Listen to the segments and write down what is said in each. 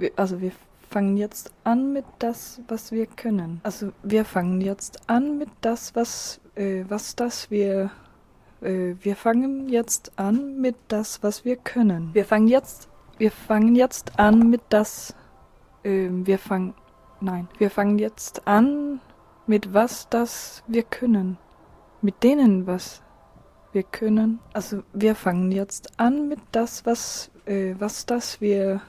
Also. Wir, also wir fangen jetzt an mit das, was wir können. Also wir fangen jetzt an mit das, was, äh, was das wir. Äh, wir fangen jetzt an mit das, was wir können. Wir fangen jetzt. Wir fangen jetzt an mit das. Äh, wir fangen. Nein. Wir fangen jetzt an mit was das wir können. Mit denen was wir können. Also wir fangen jetzt an mit das, was, äh, was das wir.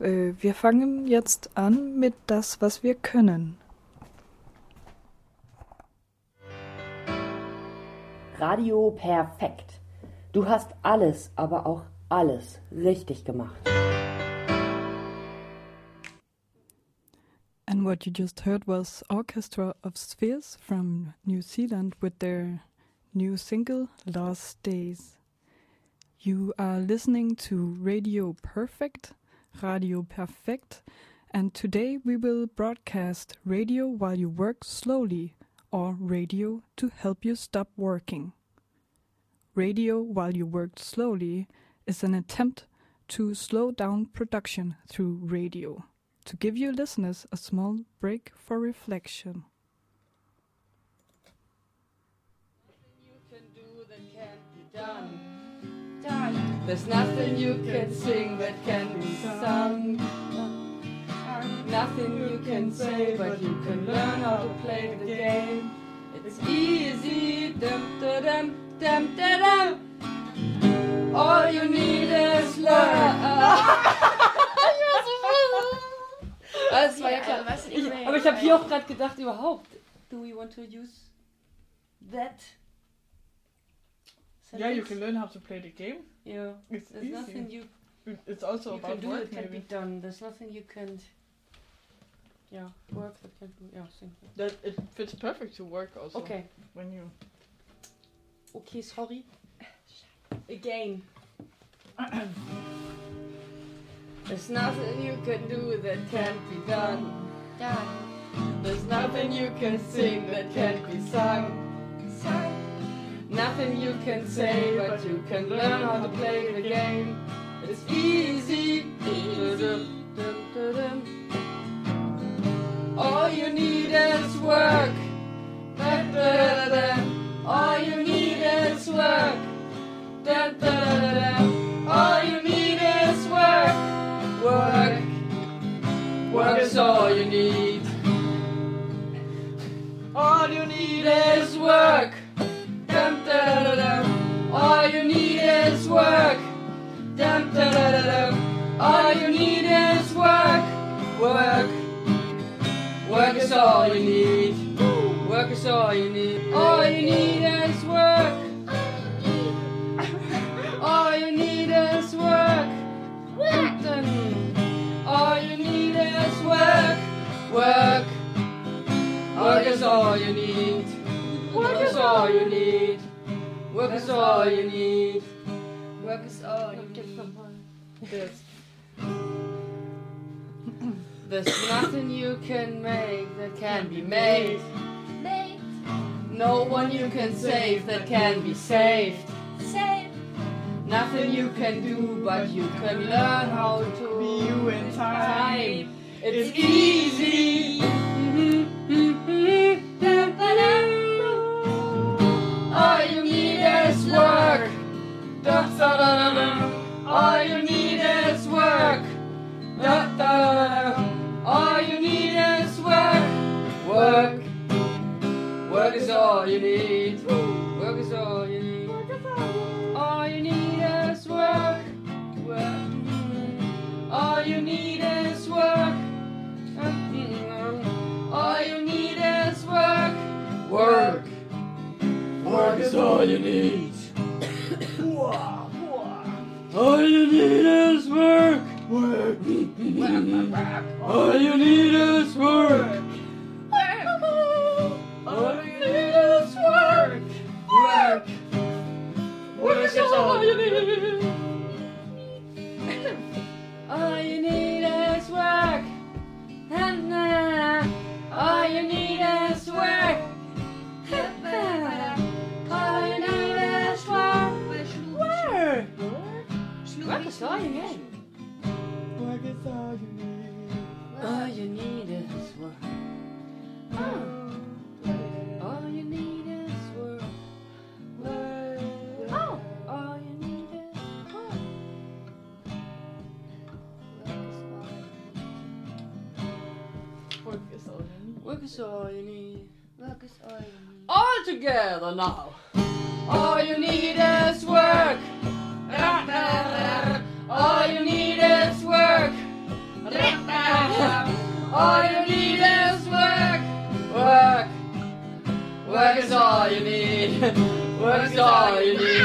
Äh, wir fangen jetzt an mit das, was wir können. Radio perfekt. Du hast alles, aber auch alles richtig gemacht. And what you just heard was Orchestra of Spheres from New Zealand with their new single Last Days. You are listening to Radio Perfect, Radio Perfect, and today we will broadcast radio while you work slowly or radio to help you stop working. Radio while you work slowly is an attempt to slow down production through radio to give your listeners a small break for reflection. There's nothing you can sing that can be sung. Nothing you can say, but you can learn how to play the game. It's easy, dum da dum dum da dum. All you need is love. Das war ja klar. was Ich, aber ich habe hier auch gerade gedacht, überhaupt, do we want to use that? Yeah, you can learn how to play the game. Yeah. It's There's easy. nothing you, It's also you can do work, that can maybe. be done. There's nothing you can't. Yeah, work that can be. Yeah, same thing. That it fits perfect to work also. Okay. When you Okay, sorry. Again. There's nothing you can do that can't be done. There's nothing you can sing that can't be sung. Nothing you can say, but you can learn how to play the game. It's easy. All you need is work. All you need is work. All you need is work. Work. Work is all you need. All you need is work. All you need is work. Work. Work is all you need. Work is all you need. All you need is work. All you need is work. All you need is work. Work. Work is all you need. Work is all you need. Work is all you need. Work is all you need. There's, there's nothing you can make that can be made. No one you can save that can be saved. Nothing you can do, but you can learn how to Be you in time. It's easy. Mm-hmm. All you need is work. Da, da, da. All you need is work. Da, da, da, da. All you need is work. Work. Work is all you need. Work is all you need. All you need is work. Work. All you need is work. All you need is work. Work. Work is all you need. All you need is work. Work. All you need is work. All you need is work. Work. Work is all you need. All you need is work. And all you need is work. I guess all you need. I guess all you need. All you need is work. Oh. All you need is world. World. Oh. All you need is one. Work is all you need. Work is all you need. Work is all you need. All together now. All you need is work. All you need is work. All you need is work. Work. Work is all you need. Work is all you need.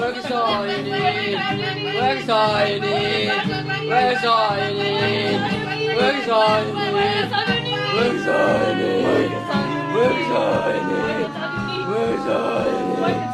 Work is all you need. Work is all you need. Work is all you need. Work is all you need. Work is all you need. Work is all you need. Work is all you need.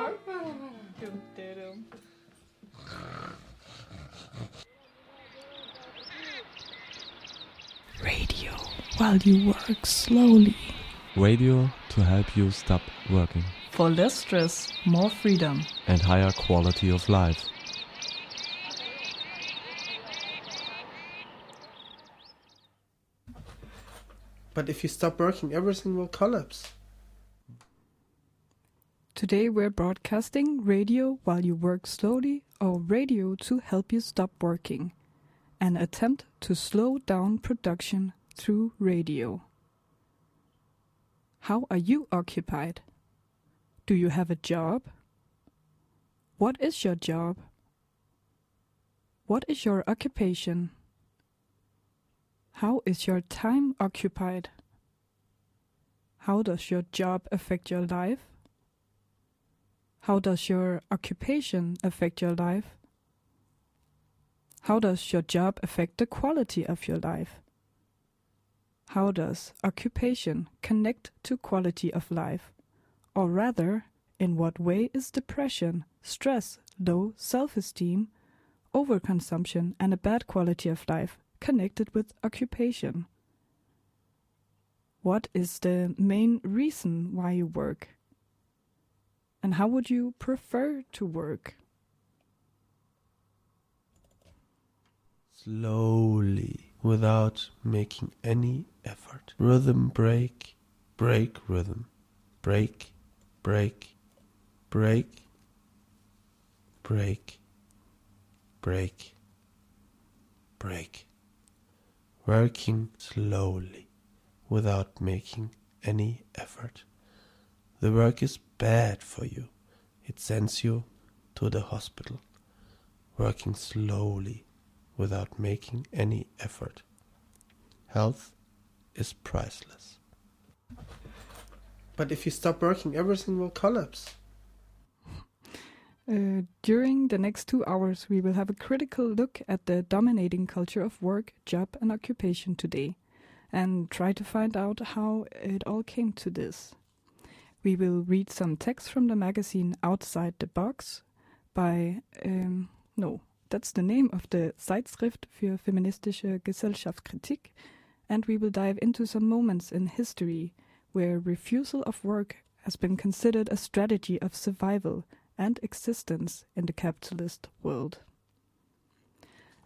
side of life. Radio while you work slowly. Radio to help you stop working For less stress, more freedom. and higher quality of life. But if you stop working, everything will collapse. Today we're broadcasting radio while you work slowly or radio to help you stop working. An attempt to slow down production through radio. How are you occupied? Do you have a job? What is your job? What is your occupation? How is your time occupied? How does your job affect your life? How does your occupation affect your life? How does your job affect the quality of your life? How does occupation connect to quality of life? Or rather, in what way is depression, stress, low self esteem, overconsumption, and a bad quality of life connected with occupation? What is the main reason why you work? And how would you prefer to work? Slowly, without making any effort. Rhythm break, break rhythm. Break, break, break, break, break, break. Working slowly, without making any effort. The work is bad for you. It sends you to the hospital. Working slowly, without making any effort. Health is priceless. But if you stop working, everything will collapse. Uh, during the next two hours, we will have a critical look at the dominating culture of work, job, and occupation today, and try to find out how it all came to this. We will read some text from the magazine Outside the Box by, um, no, that's the name of the Zeitschrift für feministische Gesellschaftskritik, and we will dive into some moments in history where refusal of work has been considered a strategy of survival and existence in the capitalist world.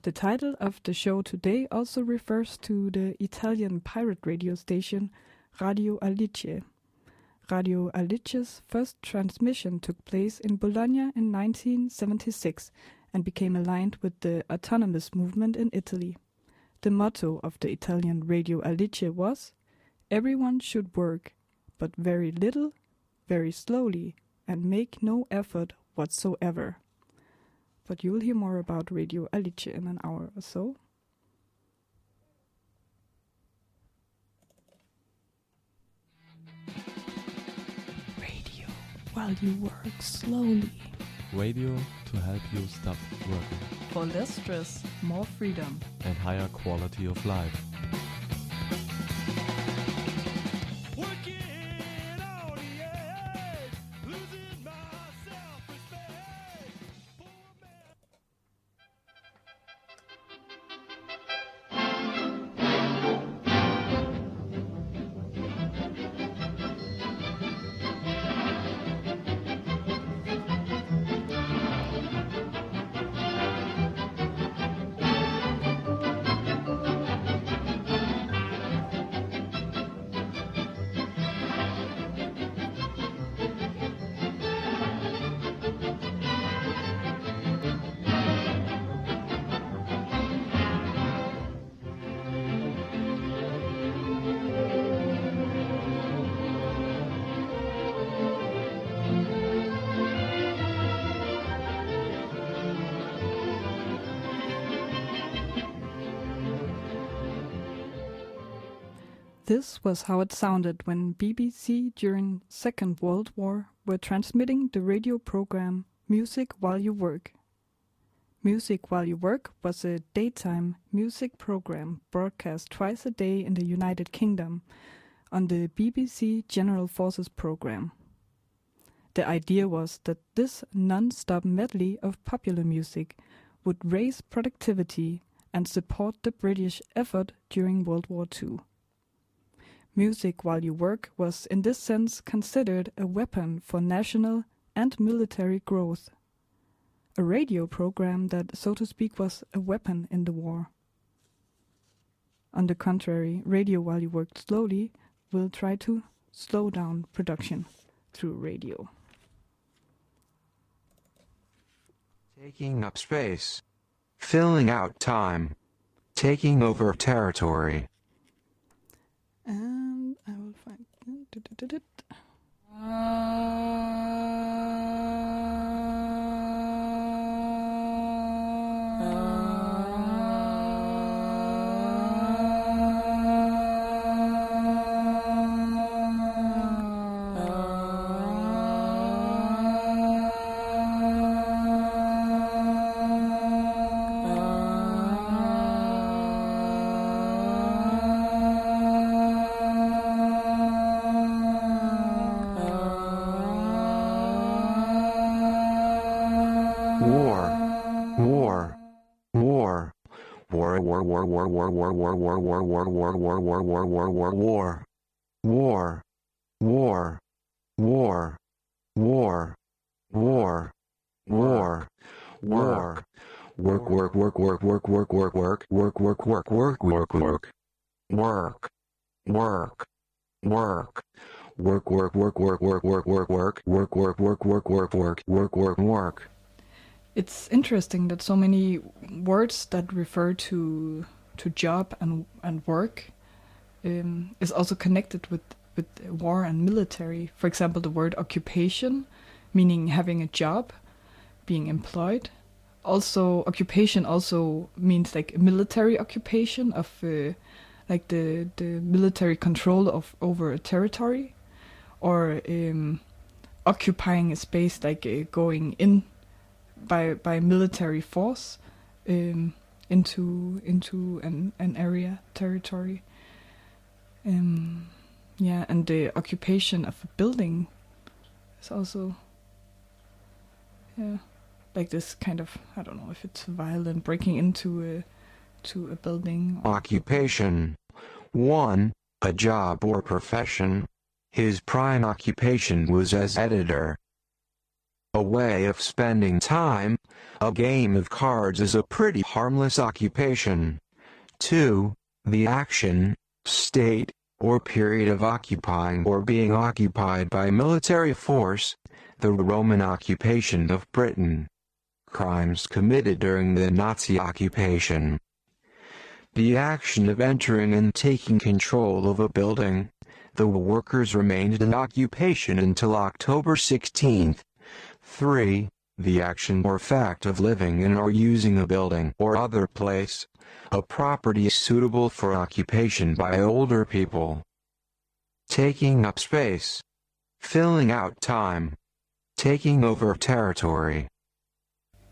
The title of the show today also refers to the Italian pirate radio station Radio Alice. Radio Alice's first transmission took place in Bologna in 1976 and became aligned with the autonomous movement in Italy. The motto of the Italian Radio Alice was Everyone should work, but very little, very slowly, and make no effort whatsoever. But you'll hear more about Radio Alice in an hour or so. While you work slowly. Radio to help you stop working For less stress, more freedom. and higher quality of life. This was how it sounded when BBC during Second World War were transmitting the radio program Music While You Work. Music While You Work was a daytime music program broadcast twice a day in the United Kingdom on the BBC General Forces program. The idea was that this non-stop medley of popular music would raise productivity and support the British effort during World War II. Music while you work was in this sense considered a weapon for national and military growth. A radio program that, so to speak, was a weapon in the war. On the contrary, radio while you work slowly will try to slow down production through radio. Taking up space. Filling out time. Taking over territory. And I will find. War. War, war, war, war, war, war, war, war, war, war, war, war, war, war, war. War. War. War. War. War. Work, work, work, work, work, work, work, work, work, work, work, work, work, work. Work. Work. Work. Work, work, work, work, work, work, work, work, work, work, work, work, work, work, work, work, work. It's interesting that so many words that refer to to job and and work um, is also connected with with war and military. For example, the word occupation, meaning having a job, being employed. Also, occupation also means like military occupation of uh, like the the military control of over a territory, or um, occupying a space like uh, going in by by military force um, into into an an area territory. Um, yeah, and the occupation of a building is also yeah like this kind of I don't know if it's violent breaking into a to a building. Occupation. 1. A job or profession. His prime occupation was as editor. A way of spending time. A game of cards is a pretty harmless occupation. 2. The action, state, or period of occupying or being occupied by military force. The Roman occupation of Britain. Crimes committed during the Nazi occupation. The action of entering and taking control of a building. The workers remained in occupation until October 16th. 3. The action or fact of living in or using a building or other place. A property suitable for occupation by older people. Taking up space. Filling out time. taking over territory.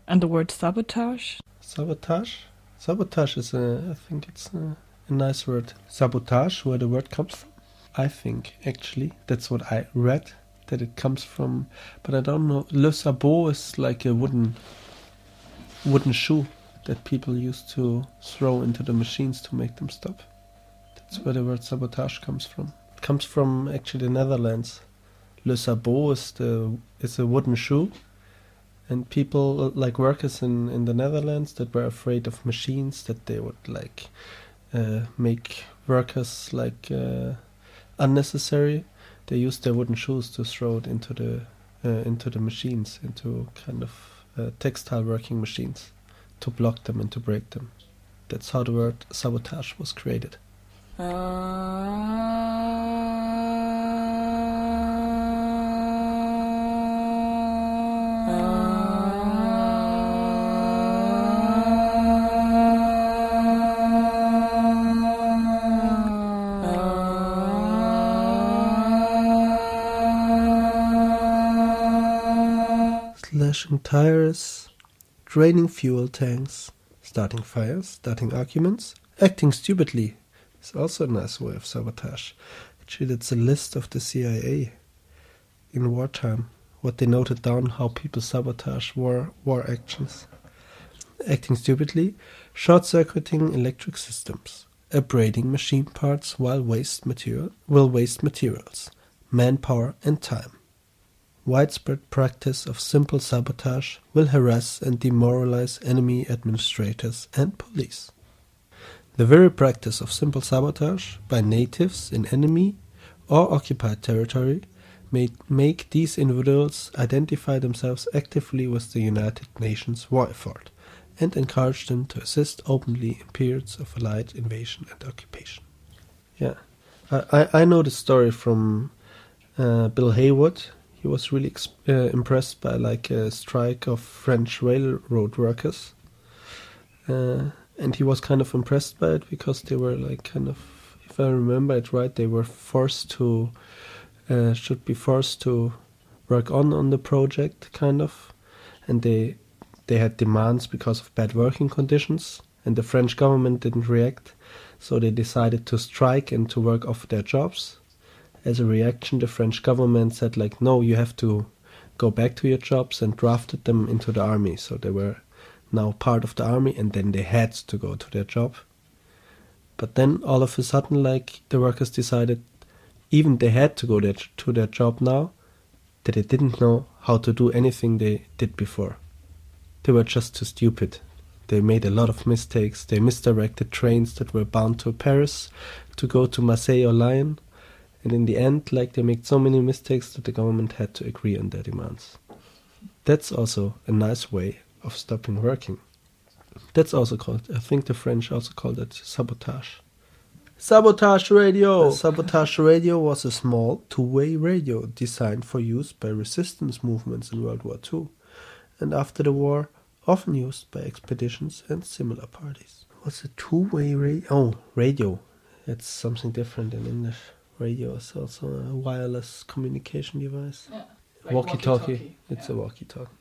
And the word sabotage? Sabotage? Sabotage is a, I think it's a, a nice word. Sabotage, where the word comes from? I think, actually, that's what I read, that it comes from, but I don't know. Le sabot is like a wooden, wooden shoe that people used to throw into the machines to make them stop. That's where the word sabotage comes from. It comes from actually the Netherlands. Le sabot is the is a wooden shoe, and people uh, like workers in in the Netherlands that were afraid of machines that they would like uh, make workers like uh, unnecessary. They used their wooden shoes to throw it into the uh, into the machines, into kind of uh, textile working machines, to block them and to break them. That's how the word sabotage was created. Tires, draining fuel tanks, starting fires, starting arguments, acting stupidly is also a nice way of sabotage. Actually, that's a list of the CIA in wartime, what they noted down how people sabotage war war actions. Acting stupidly, short circuiting electric systems, abrading machine parts while waste material will waste materials, manpower and time. Widespread practice of simple sabotage will harass and demoralize enemy administrators and police. The very practice of simple sabotage by natives in enemy or occupied territory may make these individuals identify themselves actively with the United Nations war effort and encourage them to assist openly in periods of Allied invasion and occupation. Yeah, I, I, know the story from uh, Bill Haywood. He was really ex- uh, impressed by like a strike of French railroad workers, uh, and he was kind of impressed by it because they were like kind of, if I remember it right, they were forced to, uh, should be forced to work on on the project kind of, and they they had demands because of bad working conditions, and the French government didn't react, so they decided to strike and to work off their jobs. As a reaction, the French government said like, no, you have to go back to your jobs and drafted them into the army. So they were now part of the army and then they had to go to their job. But then all of a sudden, like the workers decided, even they had to go there to their job now, that they didn't know how to do anything they did before. They were just too stupid. They made a lot of mistakes. They misdirected trains that were bound to Paris to go to Marseille or Lyon. And in the end, like they made so many mistakes that the government had to agree on their demands. That's also a nice way of stopping working. That's also called, I think the French also called it sabotage. Sabotage radio! sabotage radio was a small two way radio designed for use by resistance movements in World War II and after the war, often used by expeditions and similar parties. What's a two way radio? Oh, radio. It's something different in English. Radio is also a wireless communication device. Yeah, like walkie talkie. It's yeah. a walkie talkie.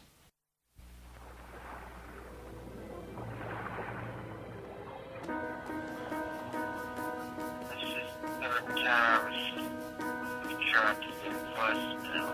This is third time I've tried to get voice now,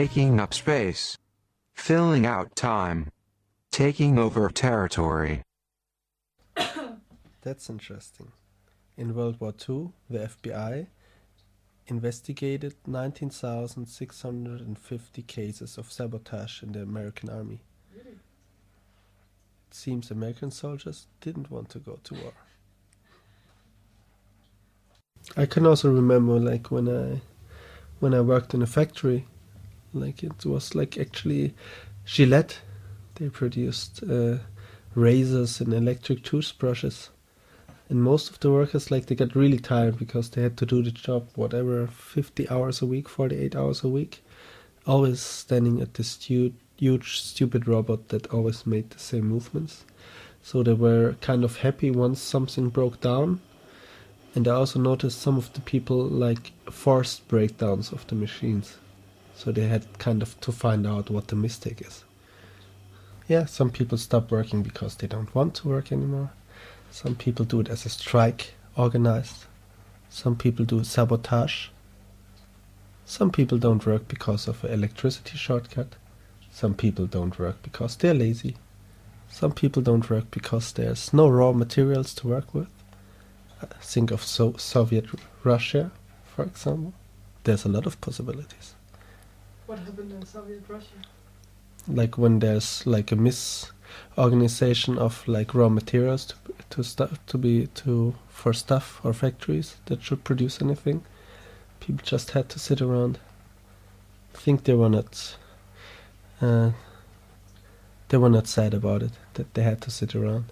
taking up space, filling out time, taking over territory. That's interesting. In World War II, the FBI investigated 19,650 cases of sabotage in the American Army. It seems American soldiers didn't want to go to war. I can also remember like when I when I worked in a factory, like it was like actually Gillette. They produced uh, razors and electric toothbrushes, and most of the workers like they got really tired because they had to do the job whatever 50 hours a week, 48 hours a week, always standing at this stu- huge stupid robot that always made the same movements. So they were kind of happy once something broke down and I also noticed some of the people like forced breakdowns of the machines. So they had kind of to find out what the mistake is. Yeah, some people stop working because they don't want to work anymore. Some people do it as a strike organized. Some people do sabotage. Some people don't work because of an electricity shortcut. Some people don't work because they're lazy. Some people don't work because there's no raw materials to work with uh, think of so- Soviet Russia, for example. There's a lot of possibilities. What happened in Soviet Russia? Like when there's like a misorganization of like raw materials to to stuff to be to for stuff or factories that should produce anything, people just had to sit around. think they were not. Uh, they were not sad about it that they had to sit around.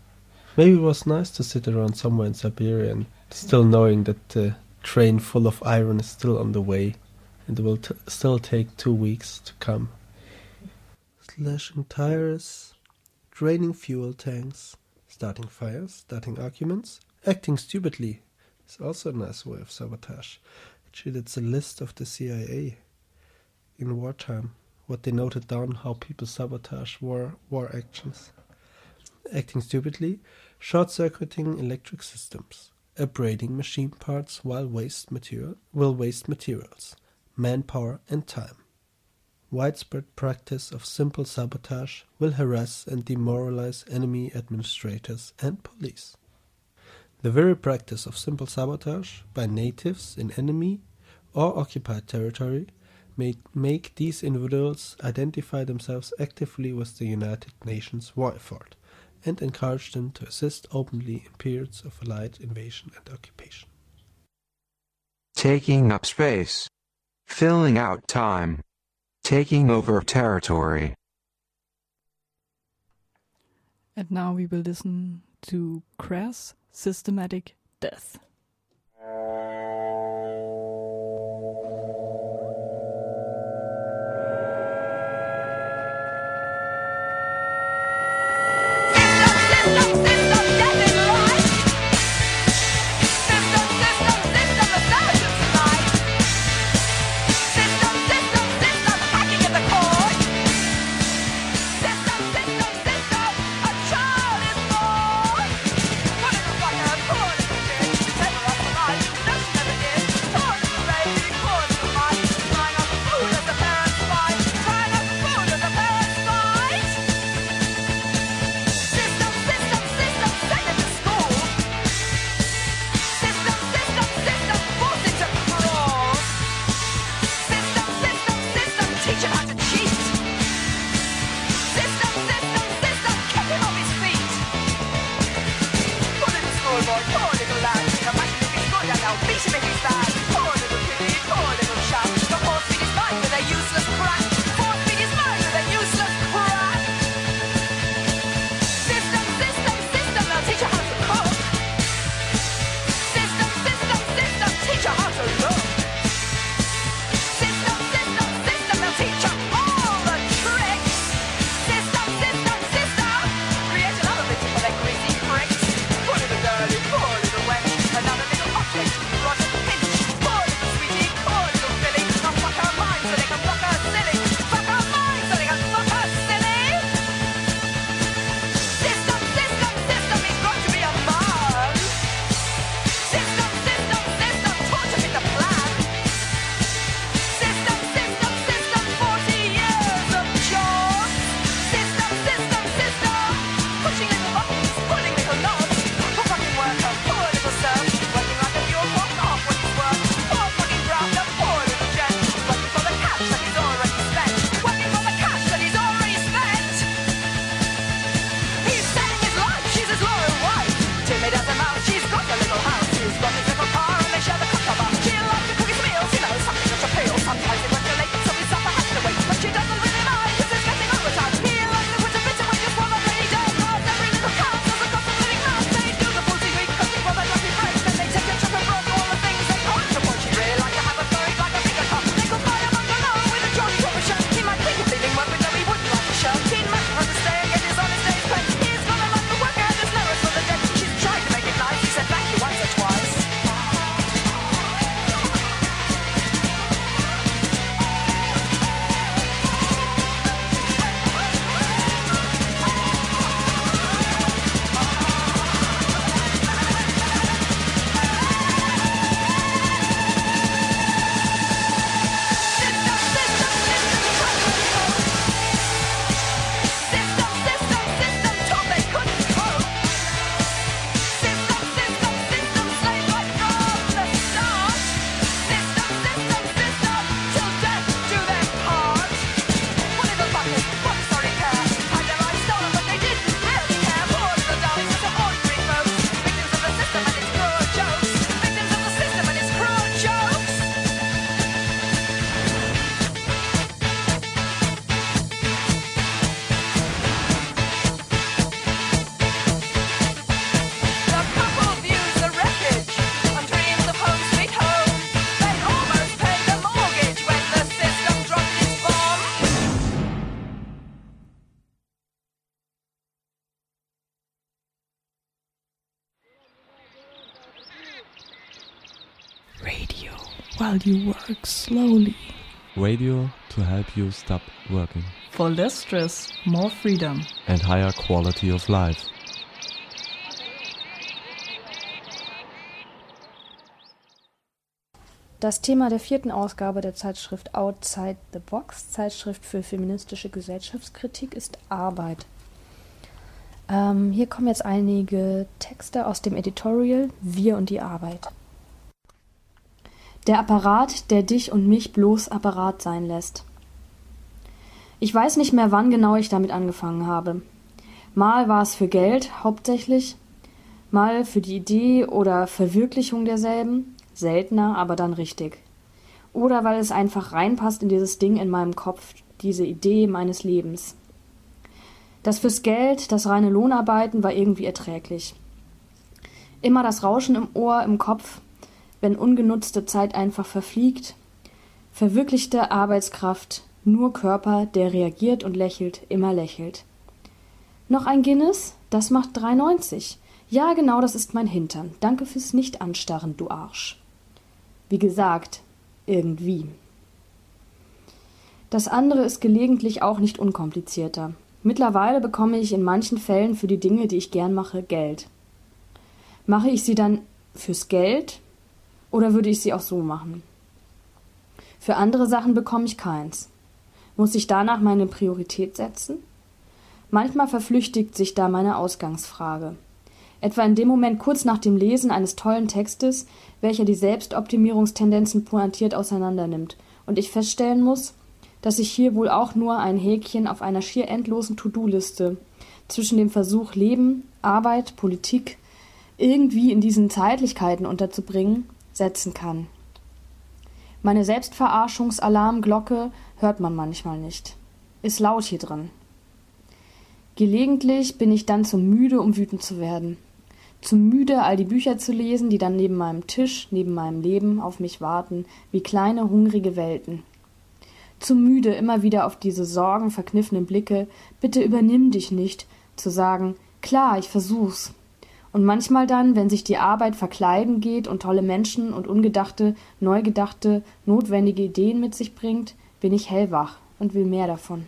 Maybe it was nice to sit around somewhere in Siberia and still knowing that the train full of iron is still on the way it will t- still take two weeks to come. Slashing tires, draining fuel tanks, starting fires, starting arguments, acting stupidly is also a nice way of sabotage. Actually, it's a list of the CIA in wartime, what they noted down how people sabotage war war actions. Acting stupidly, short circuiting electric systems, abrading machine parts while waste material will waste materials, manpower and time. Widespread practice of simple sabotage will harass and demoralize enemy administrators and police. The very practice of simple sabotage by natives in enemy or occupied territory may make these individuals identify themselves actively with the United Nations war effort and encourage them to assist openly in periods of Allied invasion and occupation. Taking up space, filling out time, taking over territory. And now we will listen to crass systematic death. While you work slowly. Radio to help you stop working For less stress, more freedom. and higher quality of life. Das Thema der vierten Ausgabe der Zeitschrift Outside the Box, Zeitschrift für feministische Gesellschaftskritik, ist Arbeit. Ähm, hier kommen jetzt einige Texte aus dem Editorial Wir und die Arbeit. Der Apparat, der dich und mich bloß Apparat sein lässt. Ich weiß nicht mehr, wann genau ich damit angefangen habe. Mal war es für Geld hauptsächlich, mal für die Idee oder Verwirklichung derselben, seltener, aber dann richtig. Oder weil es einfach reinpasst in dieses Ding in meinem Kopf, diese Idee meines Lebens. Das fürs Geld, das reine Lohnarbeiten war irgendwie erträglich. Immer das Rauschen im Ohr, im Kopf, wenn ungenutzte Zeit einfach verfliegt. Verwirklichte Arbeitskraft, nur Körper, der reagiert und lächelt, immer lächelt. Noch ein Guinness? Das macht 3,90. Ja, genau, das ist mein Hintern. Danke fürs Nicht-Anstarren, du Arsch. Wie gesagt, irgendwie. Das andere ist gelegentlich auch nicht unkomplizierter. Mittlerweile bekomme ich in manchen Fällen für die Dinge, die ich gern mache, Geld. Mache ich sie dann fürs Geld oder würde ich sie auch so machen? Für andere Sachen bekomme ich keins. Muss ich danach meine Priorität setzen? Manchmal verflüchtigt sich da meine Ausgangsfrage. Etwa in dem Moment kurz nach dem Lesen eines tollen Textes, welcher die Selbstoptimierungstendenzen pointiert auseinandernimmt und ich feststellen muss, dass ich hier wohl auch nur ein Häkchen auf einer schier endlosen To-Do-Liste zwischen dem Versuch, Leben, Arbeit, Politik irgendwie in diesen Zeitlichkeiten unterzubringen, setzen kann. Meine Selbstverarschungsalarmglocke hört man manchmal nicht. Ist laut hier drin. Gelegentlich bin ich dann zu müde, um wütend zu werden. Zu müde, all die Bücher zu lesen, die dann neben meinem Tisch, neben meinem Leben auf mich warten, wie kleine hungrige Welten. Zu müde, immer wieder auf diese Sorgen, verkniffenen Blicke, bitte übernimm dich nicht, zu sagen, klar, ich versuch's. Und manchmal dann, wenn sich die Arbeit verkleiden geht und tolle Menschen und ungedachte, neu gedachte, notwendige Ideen mit sich bringt, bin ich hellwach und will mehr davon.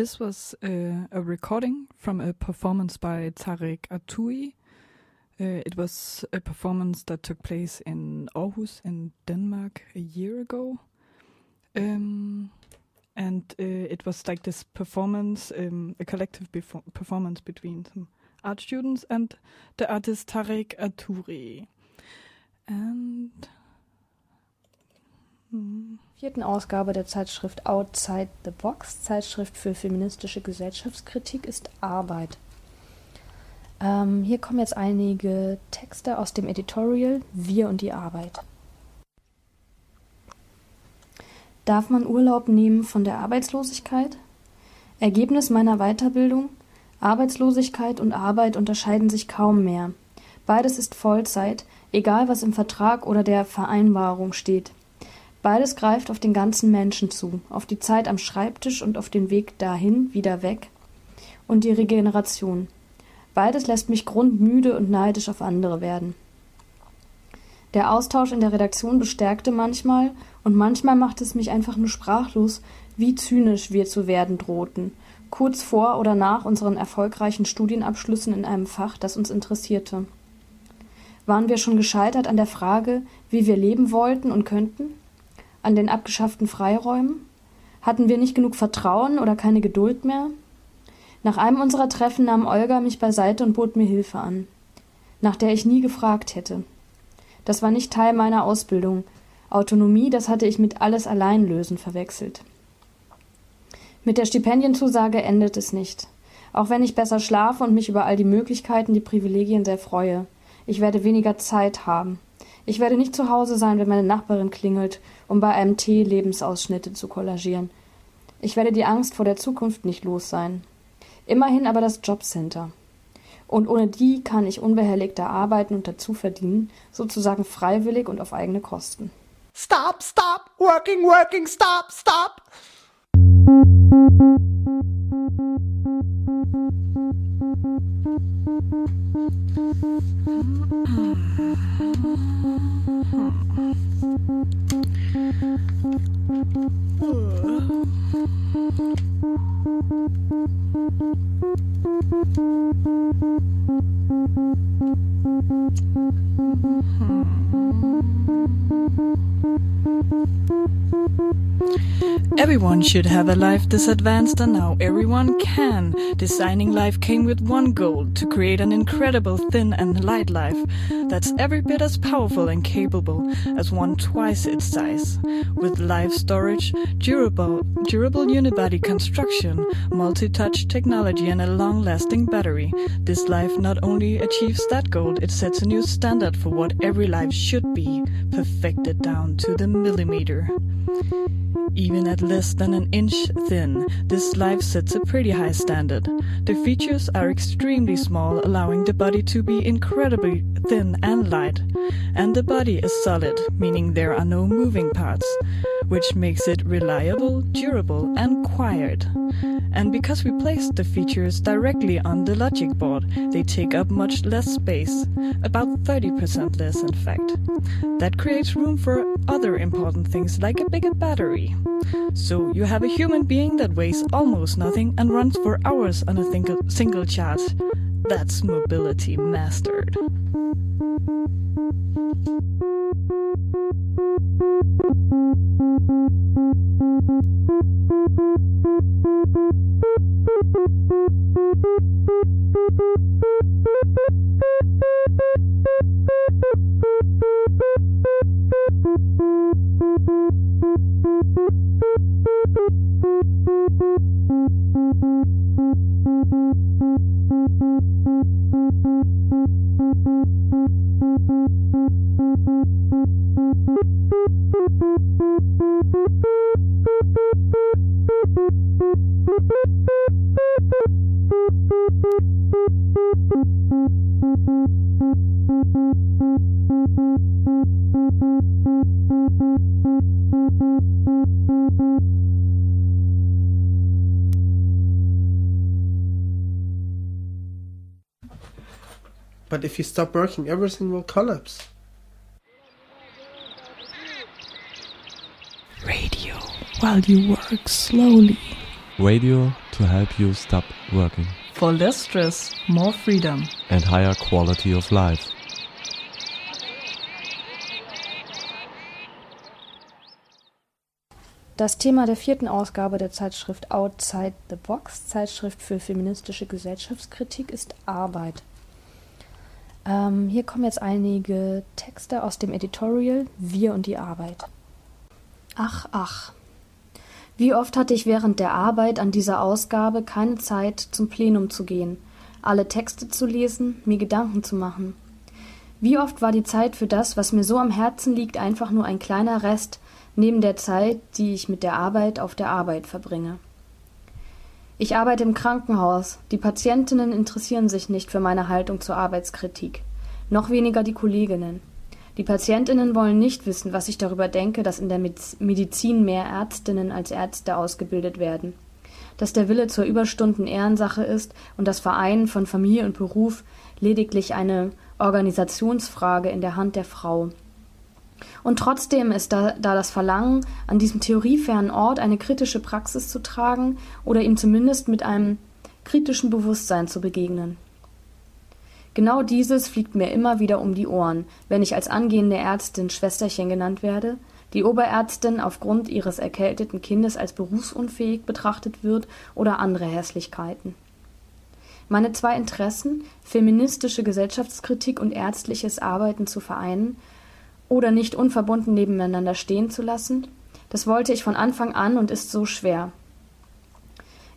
This was uh, a recording from a performance by Tarek Atoui. Uh, it was a performance that took place in Aarhus in Denmark a year ago. Um, and uh, it was like this performance, um, a collective performance between some art students and the artist Tarek Aturi. And. Vierten Ausgabe der Zeitschrift Outside the Box, Zeitschrift für feministische Gesellschaftskritik, ist Arbeit. Ähm, hier kommen jetzt einige Texte aus dem Editorial Wir und die Arbeit. Darf man Urlaub nehmen von der Arbeitslosigkeit? Ergebnis meiner Weiterbildung? Arbeitslosigkeit und Arbeit unterscheiden sich kaum mehr. Beides ist Vollzeit, egal was im Vertrag oder der Vereinbarung steht. Beides greift auf den ganzen Menschen zu, auf die Zeit am Schreibtisch und auf den Weg dahin, wieder weg und die Regeneration. Beides lässt mich grundmüde und neidisch auf andere werden. Der Austausch in der Redaktion bestärkte manchmal und manchmal machte es mich einfach nur sprachlos, wie zynisch wir zu werden drohten, kurz vor oder nach unseren erfolgreichen Studienabschlüssen in einem Fach, das uns interessierte. Waren wir schon gescheitert an der Frage, wie wir leben wollten und könnten? An den abgeschafften Freiräumen? Hatten wir nicht genug Vertrauen oder keine Geduld mehr? Nach einem unserer Treffen nahm Olga mich beiseite und bot mir Hilfe an, nach der ich nie gefragt hätte. Das war nicht Teil meiner Ausbildung. Autonomie, das hatte ich mit alles allein lösen verwechselt. Mit der Stipendienzusage endet es nicht. Auch wenn ich besser schlafe und mich über all die Möglichkeiten, die Privilegien sehr freue. Ich werde weniger Zeit haben. Ich werde nicht zu Hause sein, wenn meine Nachbarin klingelt, um bei einem Tee Lebensausschnitte zu kollagieren. Ich werde die Angst vor der Zukunft nicht los sein. Immerhin aber das Jobcenter. Und ohne die kann ich unbehelligter arbeiten und dazu verdienen, sozusagen freiwillig und auf eigene Kosten. Stop, stop, working, working, stop, stop. Everyone should have a life this advanced, and now everyone can. Designing life came with one goal to create an incredible, thin, and light life that's every bit as powerful and capable as one twice its size. With life storage, durable, durable unibody construction, multi touch technology, and a long lasting battery, this life not only achieves that goal, it sets a new standard for what every life should be, perfected down to the millimeter. Even at less than an inch thin, this life sets a pretty high standard. The features are extremely small, allowing the body to be incredibly thin and light. And the body is solid, meaning there are no moving parts, which makes it reliable, durable, and quiet. And because we placed the features directly on the logic board, they take up much less space, about 30% less, in fact. That creates room for other important things like a bigger battery. So you have a human being that weighs almost nothing and runs for hours on a single, single charge. That's mobility mastered. But if you stop working, everything will collapse. Radio while you work slowly. Radio to help you stop working For less stress, more freedom. and higher quality of life. Das Thema der vierten Ausgabe der Zeitschrift Outside the Box, Zeitschrift für feministische Gesellschaftskritik, ist Arbeit. Ähm, hier kommen jetzt einige Texte aus dem Editorial Wir und die Arbeit. Ach, ach. Wie oft hatte ich während der Arbeit an dieser Ausgabe keine Zeit, zum Plenum zu gehen, alle Texte zu lesen, mir Gedanken zu machen. Wie oft war die Zeit für das, was mir so am Herzen liegt, einfach nur ein kleiner Rest neben der Zeit, die ich mit der Arbeit auf der Arbeit verbringe. Ich arbeite im Krankenhaus. Die Patientinnen interessieren sich nicht für meine Haltung zur Arbeitskritik. Noch weniger die Kolleginnen. Die Patientinnen wollen nicht wissen, was ich darüber denke, dass in der Mediz- Medizin mehr Ärztinnen als Ärzte ausgebildet werden. Dass der Wille zur Überstunden Ehrensache ist und das Vereinen von Familie und Beruf lediglich eine Organisationsfrage in der Hand der Frau. Und trotzdem ist da, da das Verlangen, an diesem theoriefernen Ort eine kritische Praxis zu tragen oder ihm zumindest mit einem kritischen Bewusstsein zu begegnen. Genau dieses fliegt mir immer wieder um die Ohren, wenn ich als angehende Ärztin Schwesterchen genannt werde, die Oberärztin aufgrund ihres erkälteten Kindes als berufsunfähig betrachtet wird oder andere Hässlichkeiten. Meine zwei Interessen, feministische Gesellschaftskritik und ärztliches Arbeiten zu vereinen, oder nicht unverbunden nebeneinander stehen zu lassen, das wollte ich von Anfang an und ist so schwer.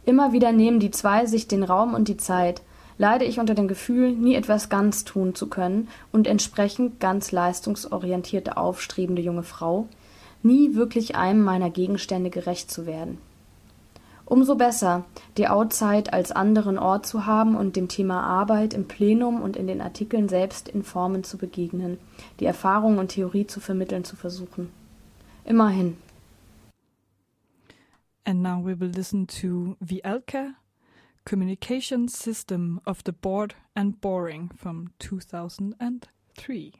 Immer wieder nehmen die zwei sich den Raum und die Zeit, leide ich unter dem Gefühl, nie etwas ganz tun zu können und entsprechend ganz leistungsorientierte, aufstrebende junge Frau, nie wirklich einem meiner Gegenstände gerecht zu werden. Umso besser, die Outside als anderen Ort zu haben und dem Thema Arbeit im Plenum und in den Artikeln selbst in Formen zu begegnen, die Erfahrung und Theorie zu vermitteln zu versuchen. Immerhin. And now we will listen to VLCA, Communication System of the Bored and Boring from 2003.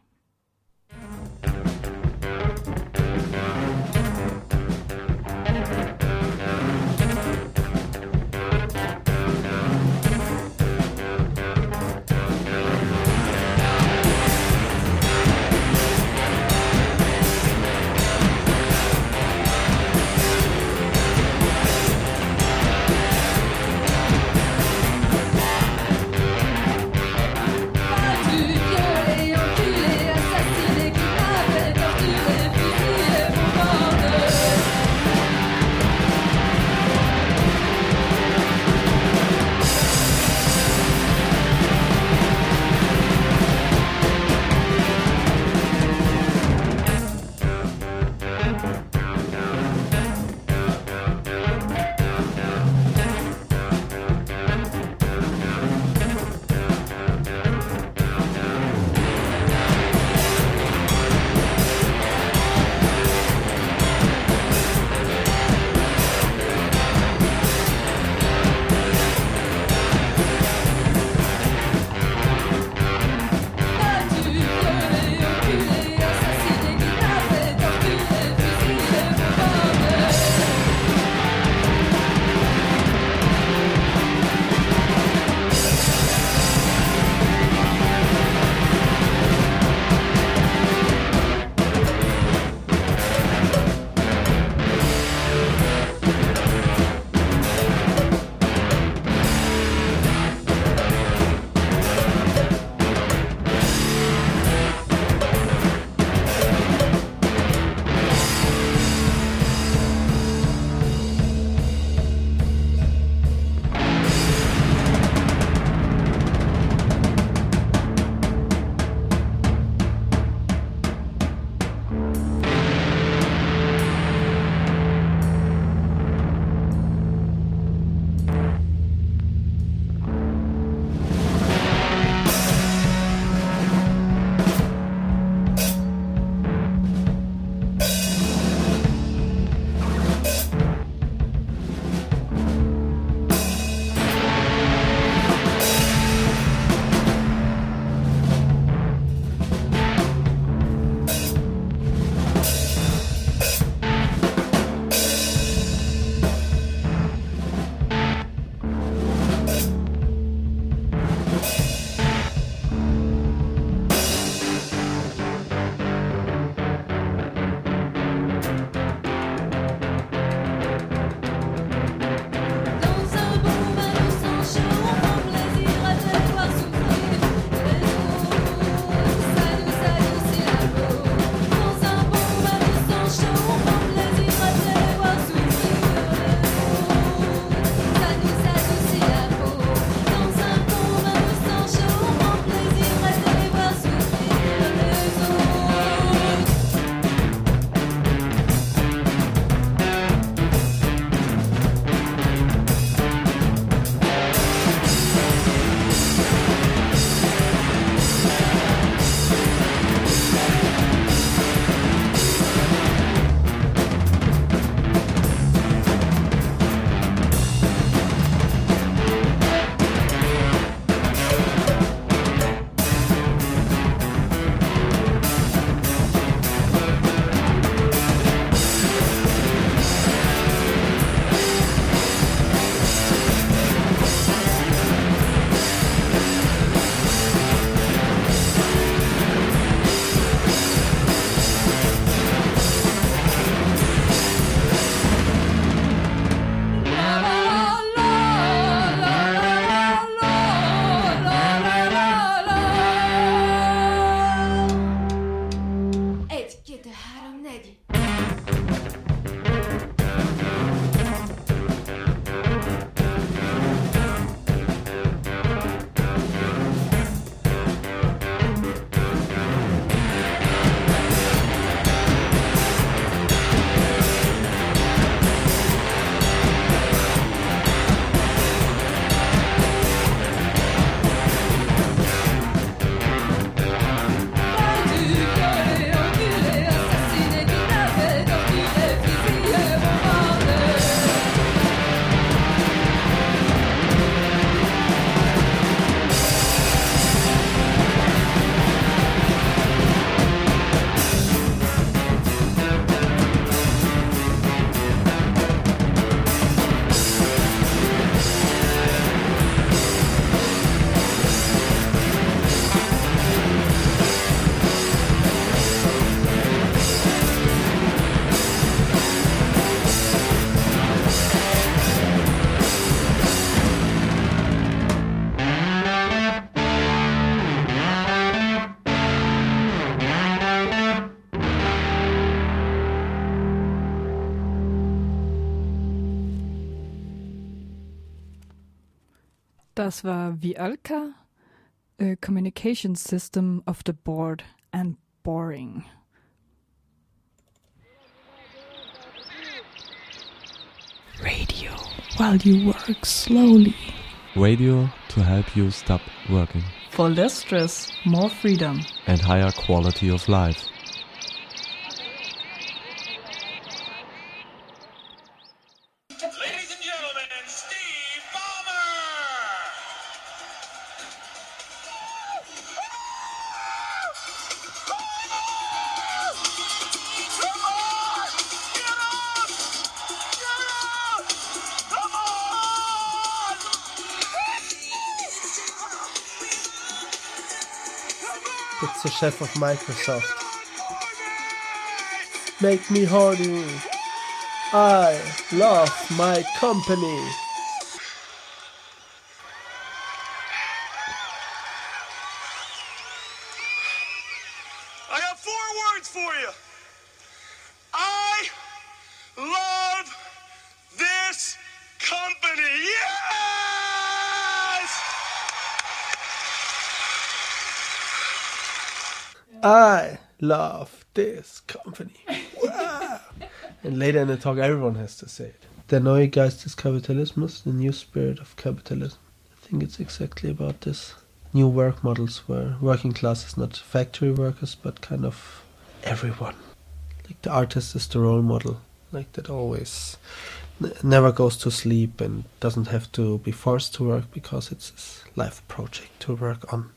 Das war Vialka, a communication system of the bored and boring. Radio while you work slowly. Radio to help you stop working For less stress, more freedom. and higher quality of life. The chef of Microsoft. Make me horny. I love my company. I got four words for you. I love this company. Yes! I love this company. And later in the talk, everyone has to say it. Der neue Geist des Kapitalismus, the new spirit of capitalism. I think it's exactly about this. New work models where working class is not factory workers, but kind of everyone. Like the artist is the role model, like that always never goes to sleep and doesn't have to be forced to work because it's his life project to work on,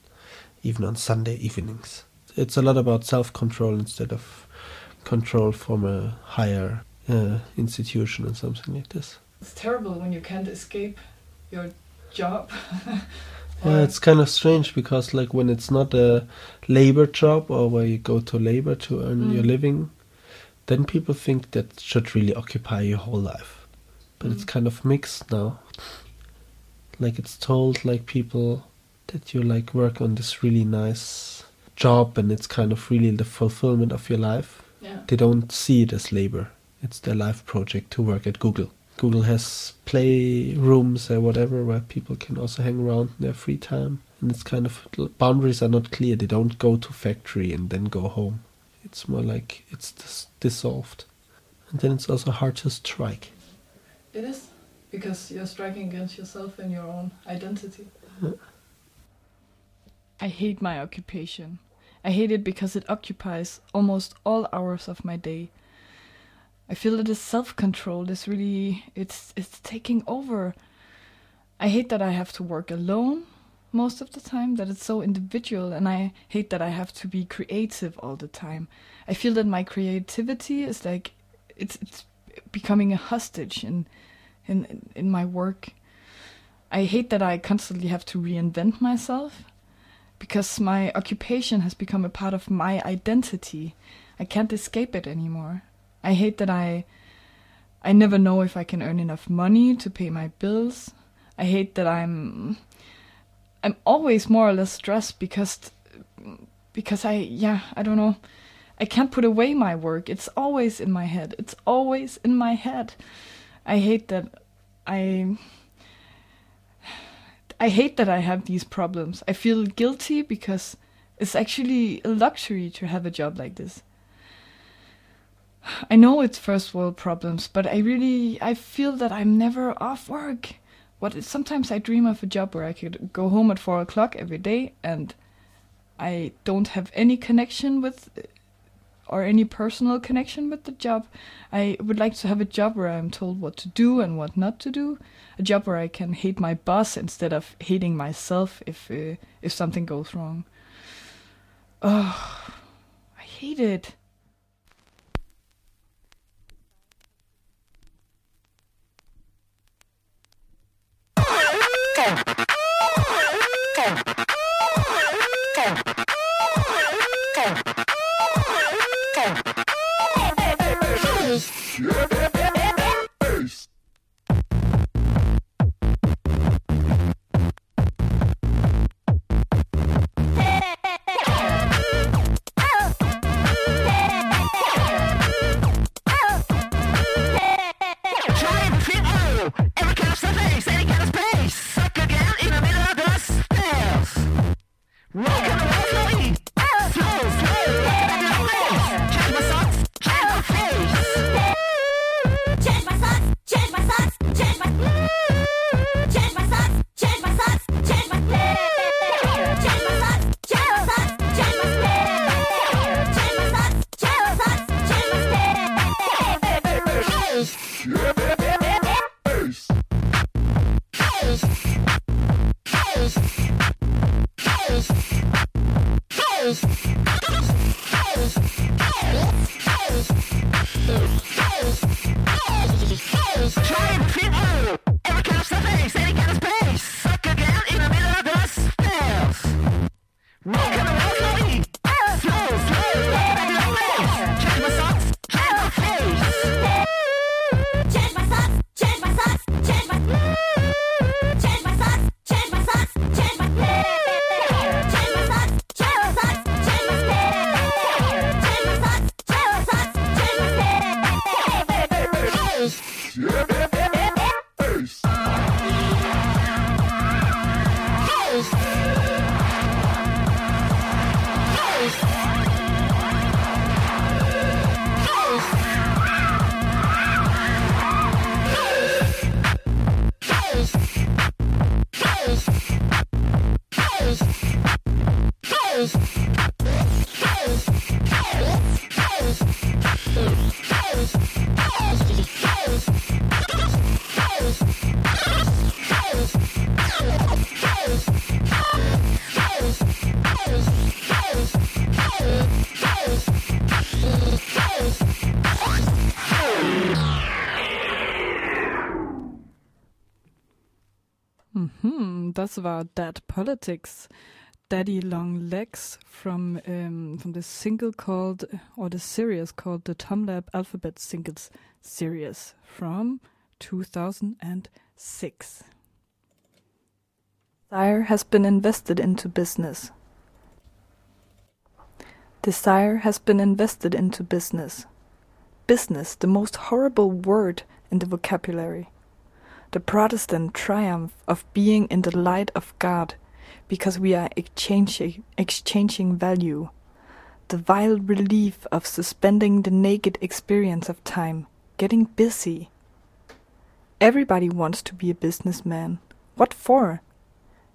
even on Sunday evenings. It's a lot about self control instead of control from a higher uh, institution and something like this. It's terrible when you can't escape your job. Yeah, it's kind of strange because, like, when it's not a labor job or where you go to labor to earn your Mm. living, then people think that should really occupy your whole life. But it's Mm. kind of mixed now. Like, it's told, like, people that you, like, work on this really nice job and it's kind of really the fulfillment of your life. Yeah. They don't see it as labor, it's their life project to work at Google. Google has playrooms or whatever where people can also hang around in their free time. And it's kind of boundaries are not clear. They don't go to factory and then go home. It's more like it's dis- dissolved. And then it's also hard to strike. It is because you're striking against yourself and your own identity. I hate my occupation. I hate it because it occupies almost all hours of my day. I feel that the self-control is really it's it's taking over. I hate that I have to work alone most of the time, that it's so individual, and I hate that I have to be creative all the time. I feel that my creativity is like it's it's becoming a hostage in in in my work. I hate that I constantly have to reinvent myself because my occupation has become a part of my identity. I can't escape it anymore. I hate that I I never know if I can earn enough money to pay my bills. I hate that I'm I'm always more or less stressed because because I yeah, I don't know. I can't put away my work. It's always in my head. It's always in my head. I hate that I I hate that I have these problems. I feel guilty because it's actually a luxury to have a job like this. I know it's first world problems, but I really I feel that I'm never off work. What sometimes I dream of a job where I could go home at four o'clock every day and I don't have any connection with or any personal connection with the job. I would like to have a job where I'm told what to do and what not to do. A job where I can hate my boss instead of hating myself if uh, if something goes wrong. Oh, I hate it. Every Das war Dead Politics. Daddy Long Legs from um, from the single called or the series called the Tomlab Alphabet Singles Series from 2006. Desire has been invested into business. Desire has been invested into business. Business, the most horrible word in the vocabulary. The Protestant triumph of being in the light of God because we are exchanging, exchanging value. The vile relief of suspending the naked experience of time, getting busy. Everybody wants to be a businessman. What for?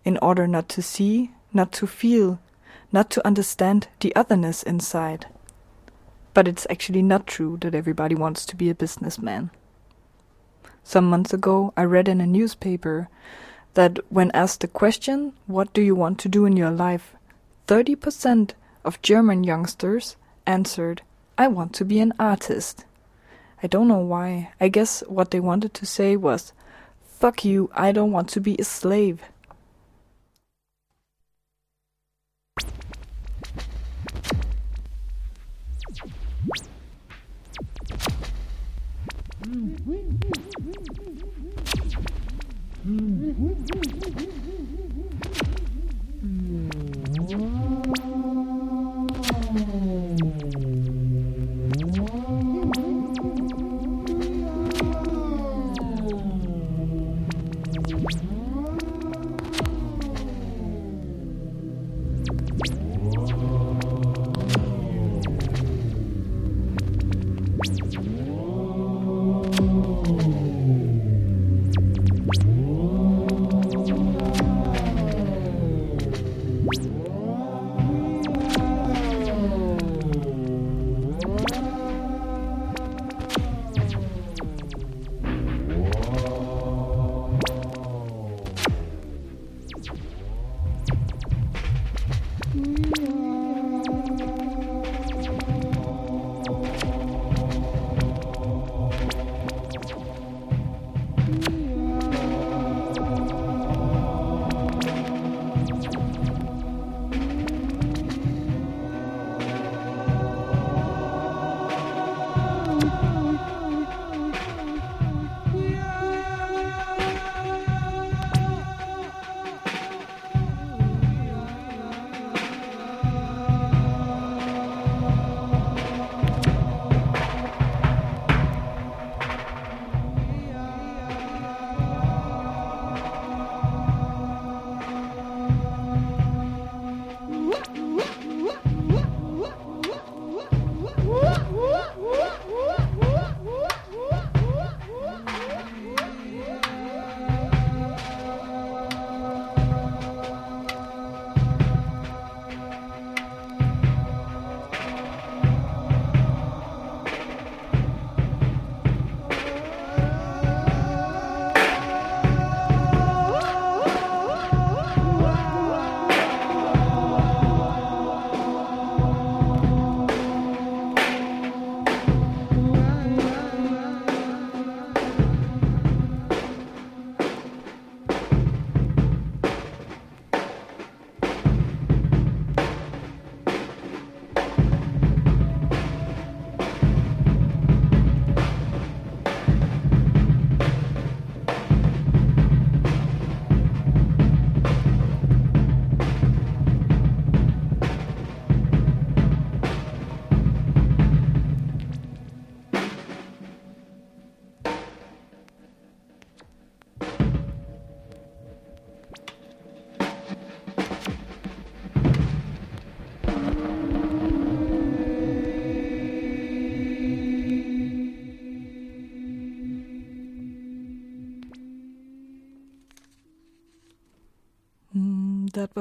In order not to see, not to feel, not to understand the otherness inside. But it's actually not true that everybody wants to be a businessman. Some months ago, I read in a newspaper that when asked the question, What do you want to do in your life? 30% of German youngsters answered, I want to be an artist. I don't know why. I guess what they wanted to say was, Fuck you, I don't want to be a slave. Mm -hmm. Mm-hmm.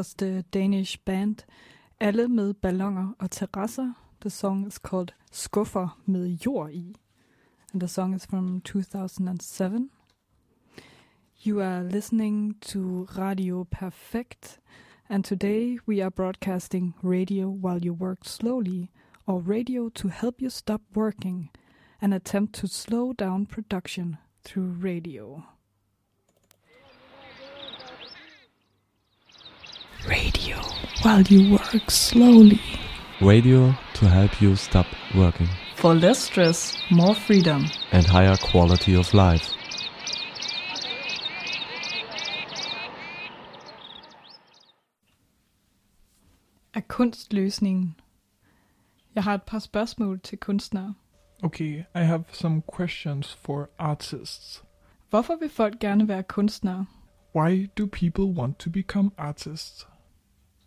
Was the Danish band Alle med ballonger og terrasser. The song is called Skuffer med jord i. And the song is from 2007. You are listening to Radio Perfect, and today we are broadcasting radio while you work slowly, or radio to help you stop working, an attempt to slow down production through radio. Radio while you work slowly. Radio to help you stop working For less stress, more freedom. and higher quality of life. Er kunst løsningen? Jeg har et par spørgsmål til kunstnere. Okay, I have some questions for artists. Hvorfor vil folk gerne være kunstnere? Why do people want to become artists?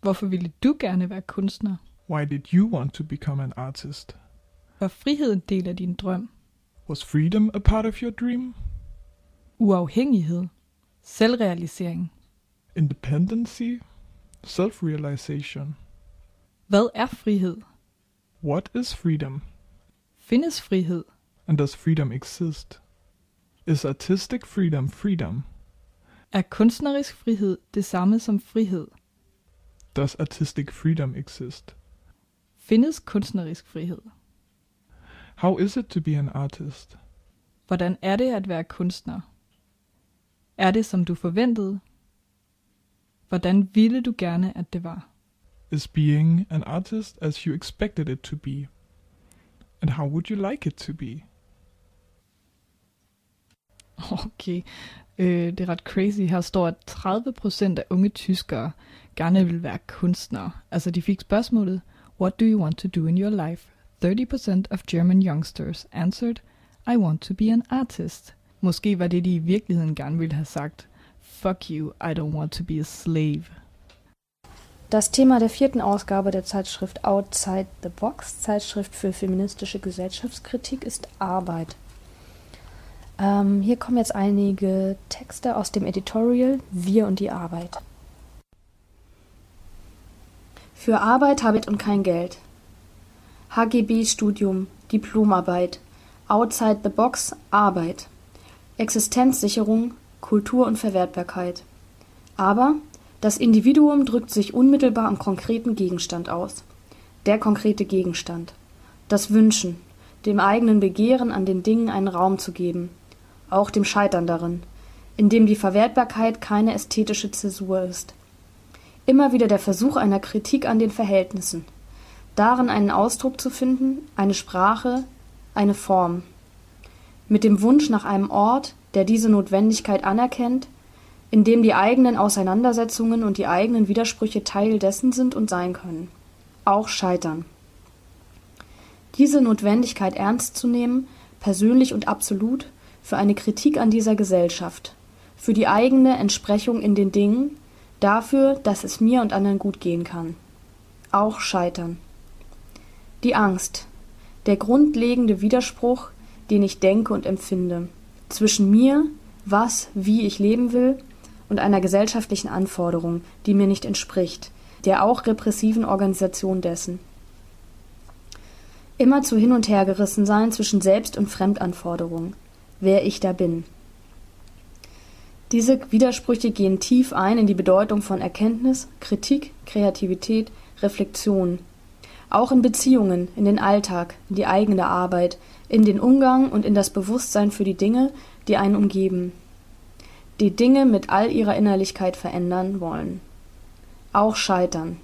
Hvorfor ville du gerne være kunstner? Why did you want to become an artist? Var frihed en del af din drøm? Was freedom a part of your dream? Uafhængighed? Selvrealisering? Independency? Self realization? Hvad er frihed? What is freedom? Findes frihed? And does freedom exist? Is artistic freedom freedom? Er kunstnerisk frihed det samme som frihed? Does artistic freedom exist? Findes kunstnerisk frihed? How is it to be an artist? Hvordan er det at være kunstner? Er det som du forventede? Hvordan ville du gerne at det var? Is being an artist as you expected it to be? And how would you like it to be? Okay, øh, det er ret crazy. Her står, at 30% af unge tyskere gerne vil være kunstnere. Altså, de fik spørgsmålet, What do you want to do in your life? 30% of German youngsters answered, I want to be an artist. Måske var det, de i virkeligheden gerne ville have sagt, Fuck you, I don't want to be a slave. Das Thema der vierten Ausgabe der Zeitschrift Outside the Box, Zeitschrift für feministische Gesellschaftskritik, ist Arbeit. Ähm, hier kommen jetzt einige Texte aus dem Editorial Wir und die Arbeit. Für Arbeit habe ich und kein Geld. HGB-Studium, Diplomarbeit, Outside the Box, Arbeit, Existenzsicherung, Kultur und Verwertbarkeit. Aber das Individuum drückt sich unmittelbar am konkreten Gegenstand aus. Der konkrete Gegenstand. Das Wünschen, dem eigenen Begehren an den Dingen einen Raum zu geben, auch dem Scheitern darin, in dem die Verwertbarkeit keine ästhetische Zäsur ist. Immer wieder der Versuch einer Kritik an den Verhältnissen, darin einen Ausdruck zu finden, eine Sprache, eine Form. Mit dem Wunsch nach einem Ort, der diese Notwendigkeit anerkennt, in dem die eigenen Auseinandersetzungen und die eigenen Widersprüche Teil dessen sind und sein können. Auch scheitern. Diese Notwendigkeit ernst zu nehmen, persönlich und absolut, für eine Kritik an dieser Gesellschaft, für die eigene Entsprechung in den Dingen, dafür, dass es mir und anderen gut gehen kann. Auch scheitern. Die Angst, der grundlegende Widerspruch, den ich denke und empfinde, zwischen mir, was, wie ich leben will, und einer gesellschaftlichen Anforderung, die mir nicht entspricht, der auch repressiven Organisation dessen. Immer zu hin und her gerissen sein zwischen Selbst- und Fremdanforderung, wer ich da bin. Diese Widersprüche gehen tief ein in die Bedeutung von Erkenntnis, Kritik, Kreativität, Reflexion. Auch in Beziehungen, in den Alltag, in die eigene Arbeit, in den Umgang und in das Bewusstsein für die Dinge, die einen umgeben. Die Dinge mit all ihrer Innerlichkeit verändern wollen. Auch scheitern.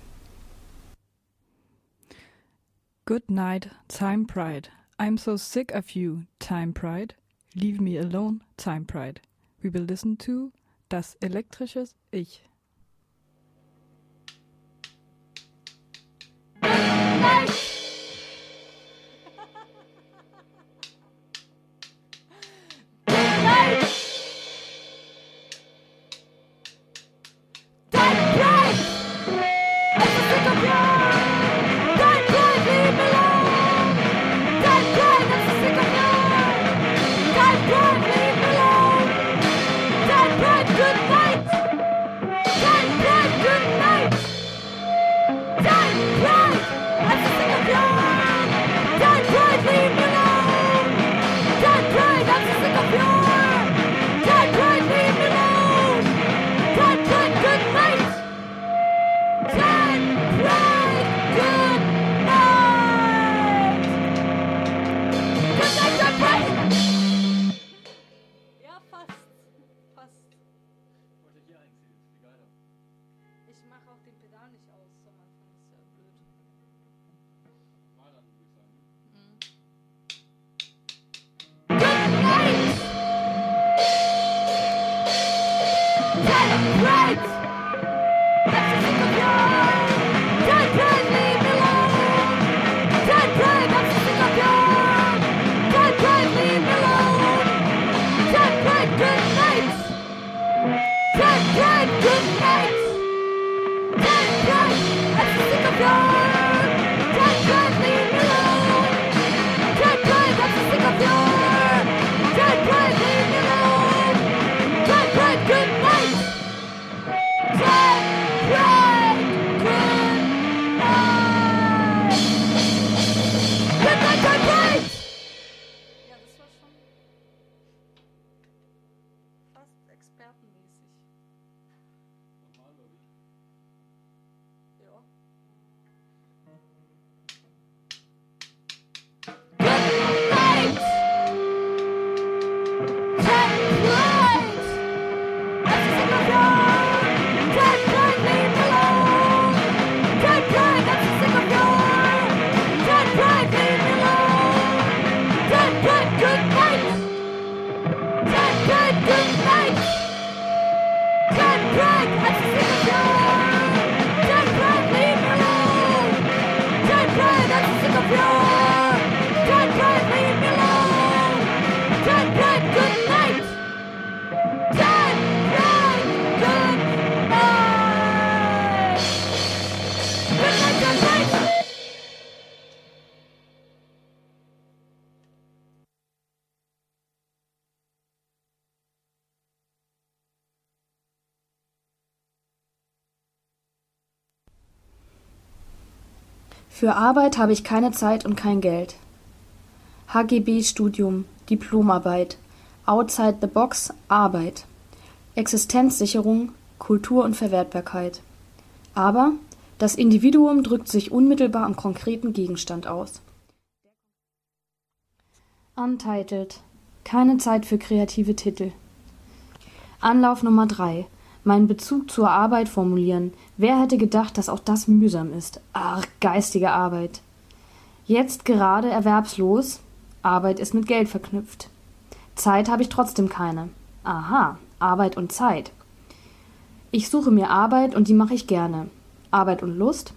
Good night, time pride. I'm so sick of you, time pride. Leave me alone, time pride. We will listen to Das elektrisches Ich. Good Für Arbeit habe ich keine Zeit und kein Geld. HGB-Studium, Diplomarbeit, Outside the Box, Arbeit, Existenzsicherung, Kultur und Verwertbarkeit. Aber das Individuum drückt sich unmittelbar am konkreten Gegenstand aus. Untitled. Keine Zeit für kreative Titel. Anlauf Nummer 3. Meinen Bezug zur Arbeit formulieren. Wer hätte gedacht, dass auch das mühsam ist? Ach, geistige Arbeit. Jetzt gerade erwerbslos. Arbeit ist mit Geld verknüpft. Zeit habe ich trotzdem keine. Aha, Arbeit und Zeit. Ich suche mir Arbeit und die mache ich gerne. Arbeit und Lust.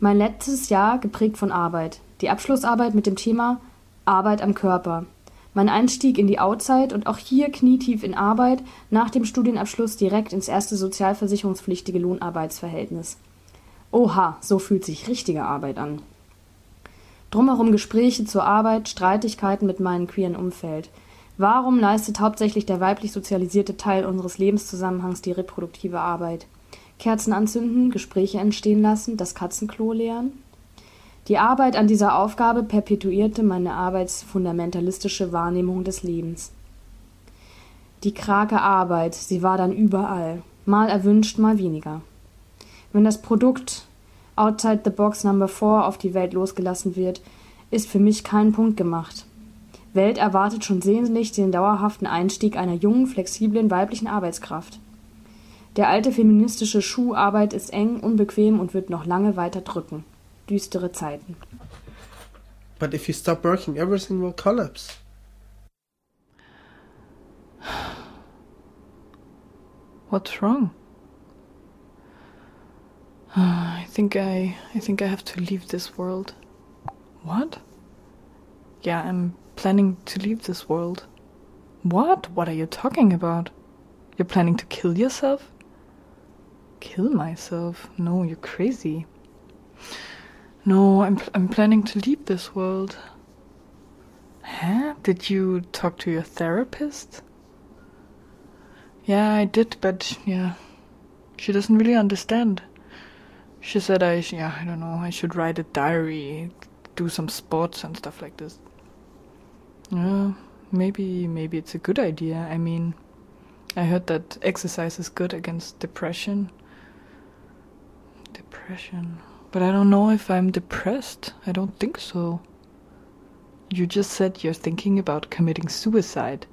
Mein letztes Jahr geprägt von Arbeit. Die Abschlussarbeit mit dem Thema Arbeit am Körper. Mein Einstieg in die Outside und auch hier knietief in Arbeit, nach dem Studienabschluss direkt ins erste sozialversicherungspflichtige Lohnarbeitsverhältnis. Oha, so fühlt sich richtige Arbeit an. Drumherum Gespräche zur Arbeit, Streitigkeiten mit meinem queeren Umfeld. Warum leistet hauptsächlich der weiblich sozialisierte Teil unseres Lebenszusammenhangs die reproduktive Arbeit? Kerzen anzünden, Gespräche entstehen lassen, das Katzenklo leeren? Die Arbeit an dieser Aufgabe perpetuierte meine arbeitsfundamentalistische Wahrnehmung des Lebens. Die krake Arbeit, sie war dann überall, mal erwünscht, mal weniger. Wenn das Produkt Outside the Box Number 4 auf die Welt losgelassen wird, ist für mich kein Punkt gemacht. Welt erwartet schon sehnlich den dauerhaften Einstieg einer jungen, flexiblen weiblichen Arbeitskraft. Der alte feministische Schuh Arbeit ist eng, unbequem und wird noch lange weiter drücken. Düstere Zeiten. But if you stop working, everything will collapse. What's wrong? I think I I think I have to leave this world. What? Yeah, I'm planning to leave this world. What? What are you talking about? You're planning to kill yourself? Kill myself? No, you're crazy. No, I'm I'm planning to leave this world. Huh? Did you talk to your therapist? Yeah, I did, but yeah, she doesn't really understand. She said I, yeah, I don't know, I should write a diary, do some sports and stuff like this. Yeah, maybe, maybe it's a good idea. I mean, I heard that exercise is good against depression. Depression. But I don't know if I'm depressed. I don't think so. You just said you're thinking about committing suicide.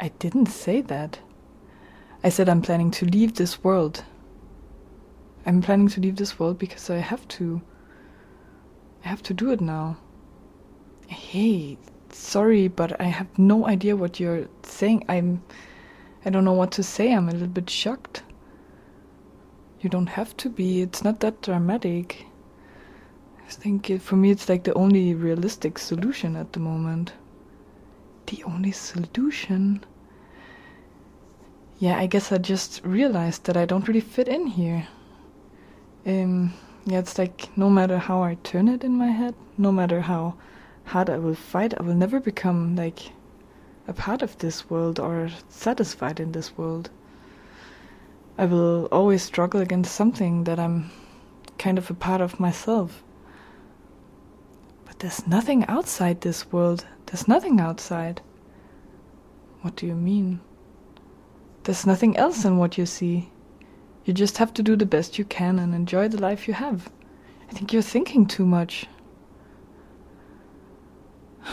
I didn't say that. I said I'm planning to leave this world. I'm planning to leave this world because I have to. I have to do it now. Hey, sorry, but I have no idea what you're saying. I'm. I don't know what to say. I'm a little bit shocked. You don't have to be. It's not that dramatic. I think it, for me it's like the only realistic solution at the moment. The only solution? Yeah, I guess I just realized that I don't really fit in here. Um, yeah, it's like no matter how I turn it in my head, no matter how hard I will fight, I will never become like a part of this world or satisfied in this world. I will always struggle against something that I'm kind of a part of myself. But there's nothing outside this world. There's nothing outside. What do you mean? There's nothing else than what you see. You just have to do the best you can and enjoy the life you have. I think you're thinking too much.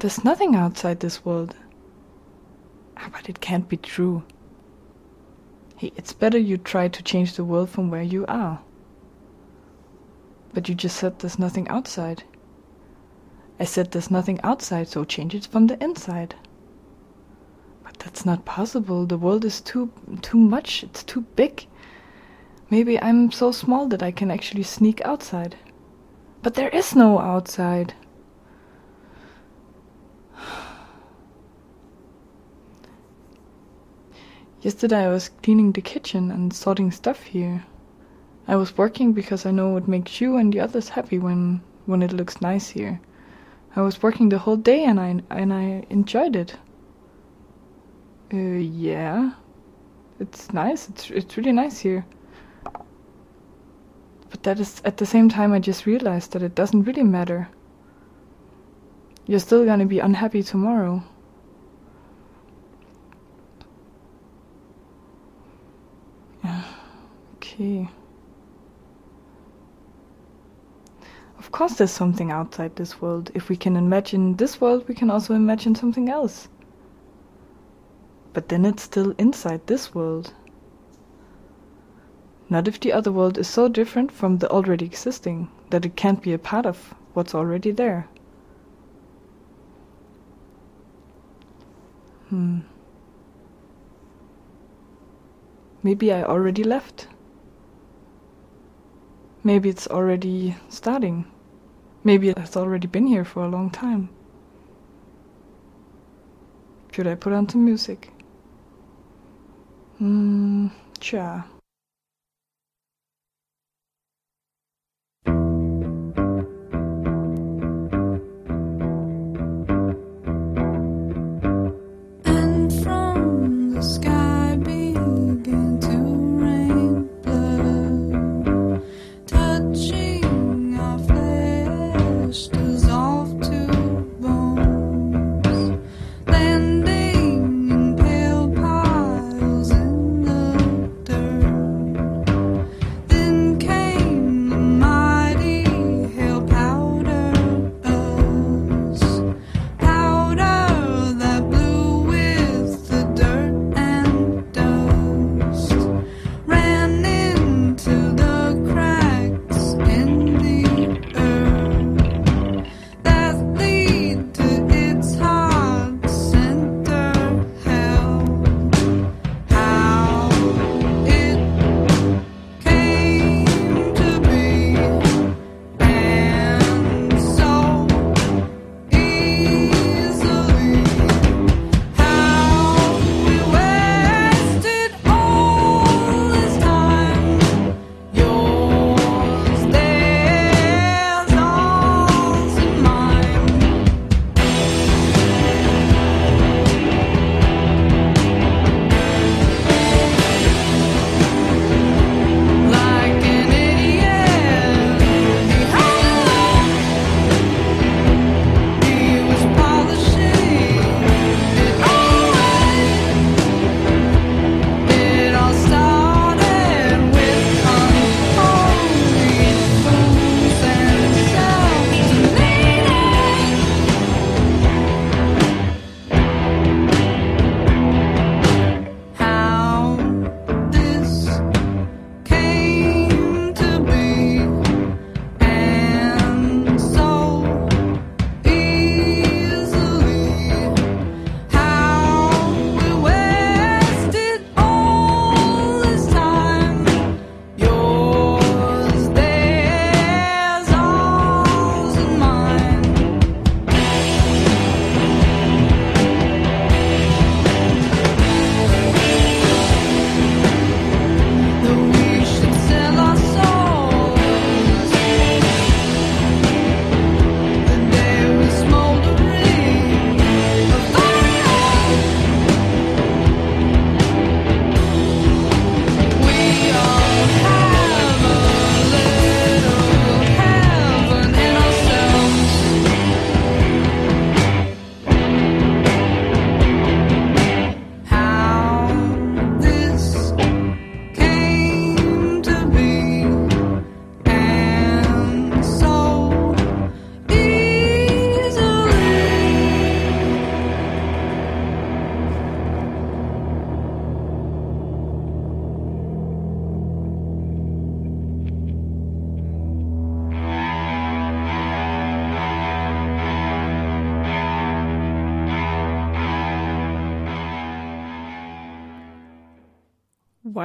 There's nothing outside this world. Ah, But it can't be true. Hey, it's better you try to change the world from where you are. But you just said there's nothing outside. I said there's nothing outside, so change it from the inside. But that's not possible. The world is too too much. It's too big. Maybe I'm so small that I can actually sneak outside. But there is no outside. Yesterday I was cleaning the kitchen and sorting stuff here. I was working because I know it makes you and the others happy when when it looks nice here. I was working the whole day and I and I enjoyed it. Uh, yeah, it's nice. It's it's really nice here. But that is at the same time I just realized that it doesn't really matter. You're still gonna be unhappy tomorrow. Yeah, okay. Of course, there's something outside this world. If we can imagine this world, we can also imagine something else. But then it's still inside this world. Not if the other world is so different from the already existing that it can't be a part of what's already there. Hmm. Maybe I already left. Maybe it's already starting. Maybe it's already been here for a long time. Should I put on some music? Hmm, sure.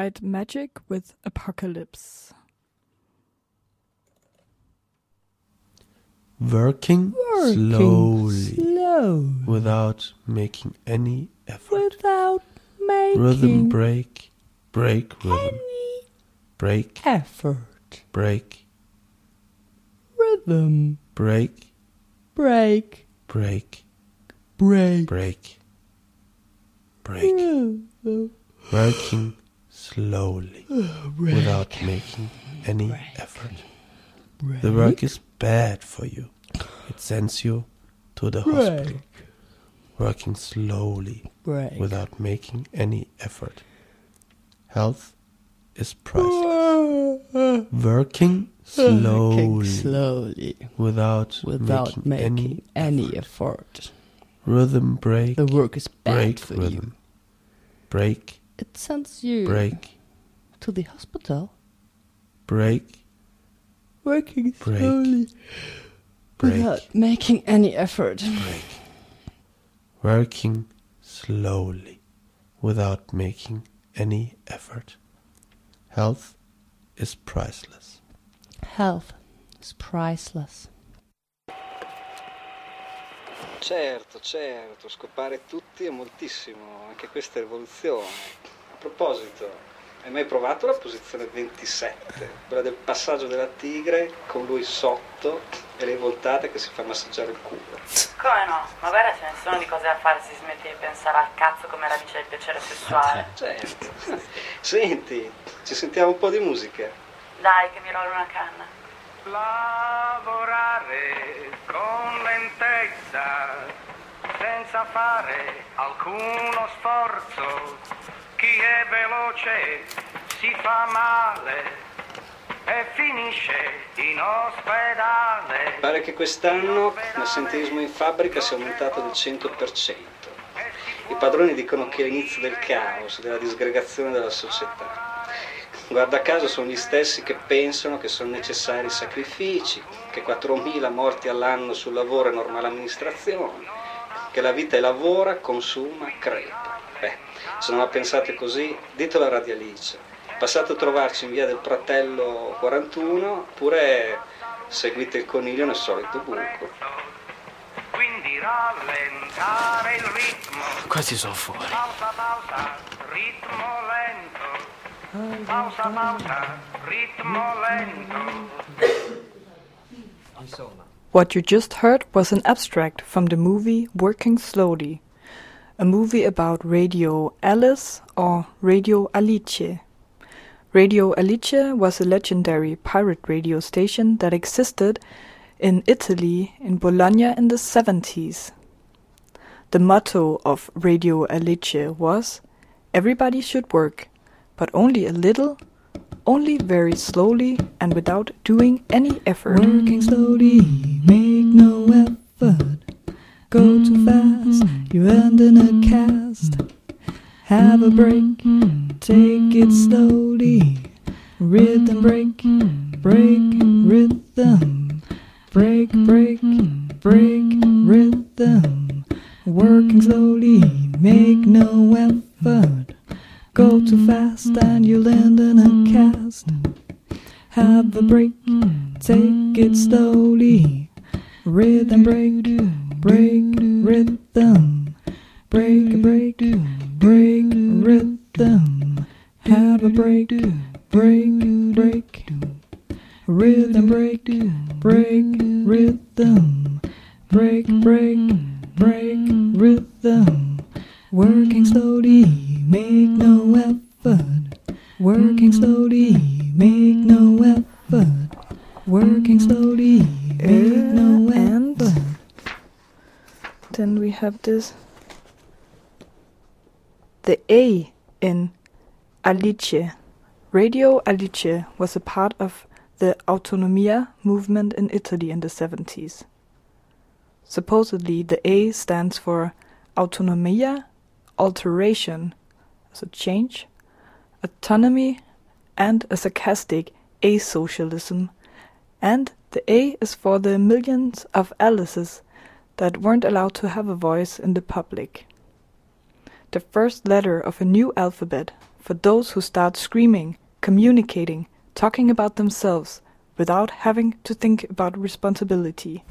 White Magic with Apocalypse. Working, Working slowly, slow. without making any effort. Without making Rhythm break, break rhythm, break effort. break, Rhythm break, break break, break break, break. Working slowly, without making any effort. The work is bad for you. It sends you to the hospital. Working slowly without making any effort. Health is priceless. Working slowly, Working slowly without, without making, making any any effort. rhythm break. The work is bad break for rhythm. you. Break, It sends you break, to the hospital. break, Working break, slowly break, without making any effort. break. Working slowly without making any effort. Health is priceless. Health is priceless. Certo, certo, scopare tutti è moltissimo, anche questa è rivoluzione. A proposito, hai mai provato la posizione 27, quella del passaggio della tigre con lui sotto e le voltate che si fa massaggiare il culo? Come no? Ma guarda ce ne sono di cose da fare se si smette di pensare al cazzo come radice del piacere sessuale. Certo. Senti, ci sentiamo un po' di musica. Dai che mi rollo una canna. Lavorare con lentezza, senza fare alcuno sforzo. Chi è veloce si fa male e finisce in ospedale. Pare che quest'anno l'assenteismo in fabbrica sia aumentato del 100%. I padroni dicono che è l'inizio del caos, della disgregazione della società. Guarda caso sono gli stessi che pensano che sono necessari sacrifici, che 4.000 morti all'anno sul lavoro è normale amministrazione, che la vita è lavora, consuma, crepa. Se non la pensate così, ditelo a Radio Alice. Passate a trovarci in via del Pratello 41, oppure seguite il coniglio nel solito buco. Quindi rallentare il ritmo. Questi sono fuori. Pausa, pausa, ritmo lento. Pausa, pausa, ritmo lento. What you just heard was an abstract from the movie Working Slowly, a movie about Radio Alice or Radio Alice. Radio Alice was a legendary pirate radio station that existed in Italy in Bologna in the 70s. The motto of Radio Alice was Everybody should work, but only a little, only very slowly and without doing any effort. Working slowly, make no effort. Go too fast, you end in a cast. Have a break, take it slowly. Rhythm break, break rhythm. Break, break, break rhythm. Working slowly, make no effort. Go too fast and you'll end in a cast. Have a break, take it slowly. Rhythm break, break rhythm. Break, break, break rhythm. Have a break, break, break. Rhythm break, break rhythm. Break, break, break rhythm. Working slowly, make no effort. Working slowly, make no effort. Working slowly, make no effort. Then we have this the A in Alice. Radio Alice was a part of the Autonomia movement in Italy in the 70s. Supposedly, the A stands for Autonomia, alteration, so change, autonomy, and a sarcastic asocialism. And the A is for the millions of Alices that weren't allowed to have a voice in the public. The first letter of a new alphabet for those who start screaming, communicating, talking about themselves without having to think about responsibility.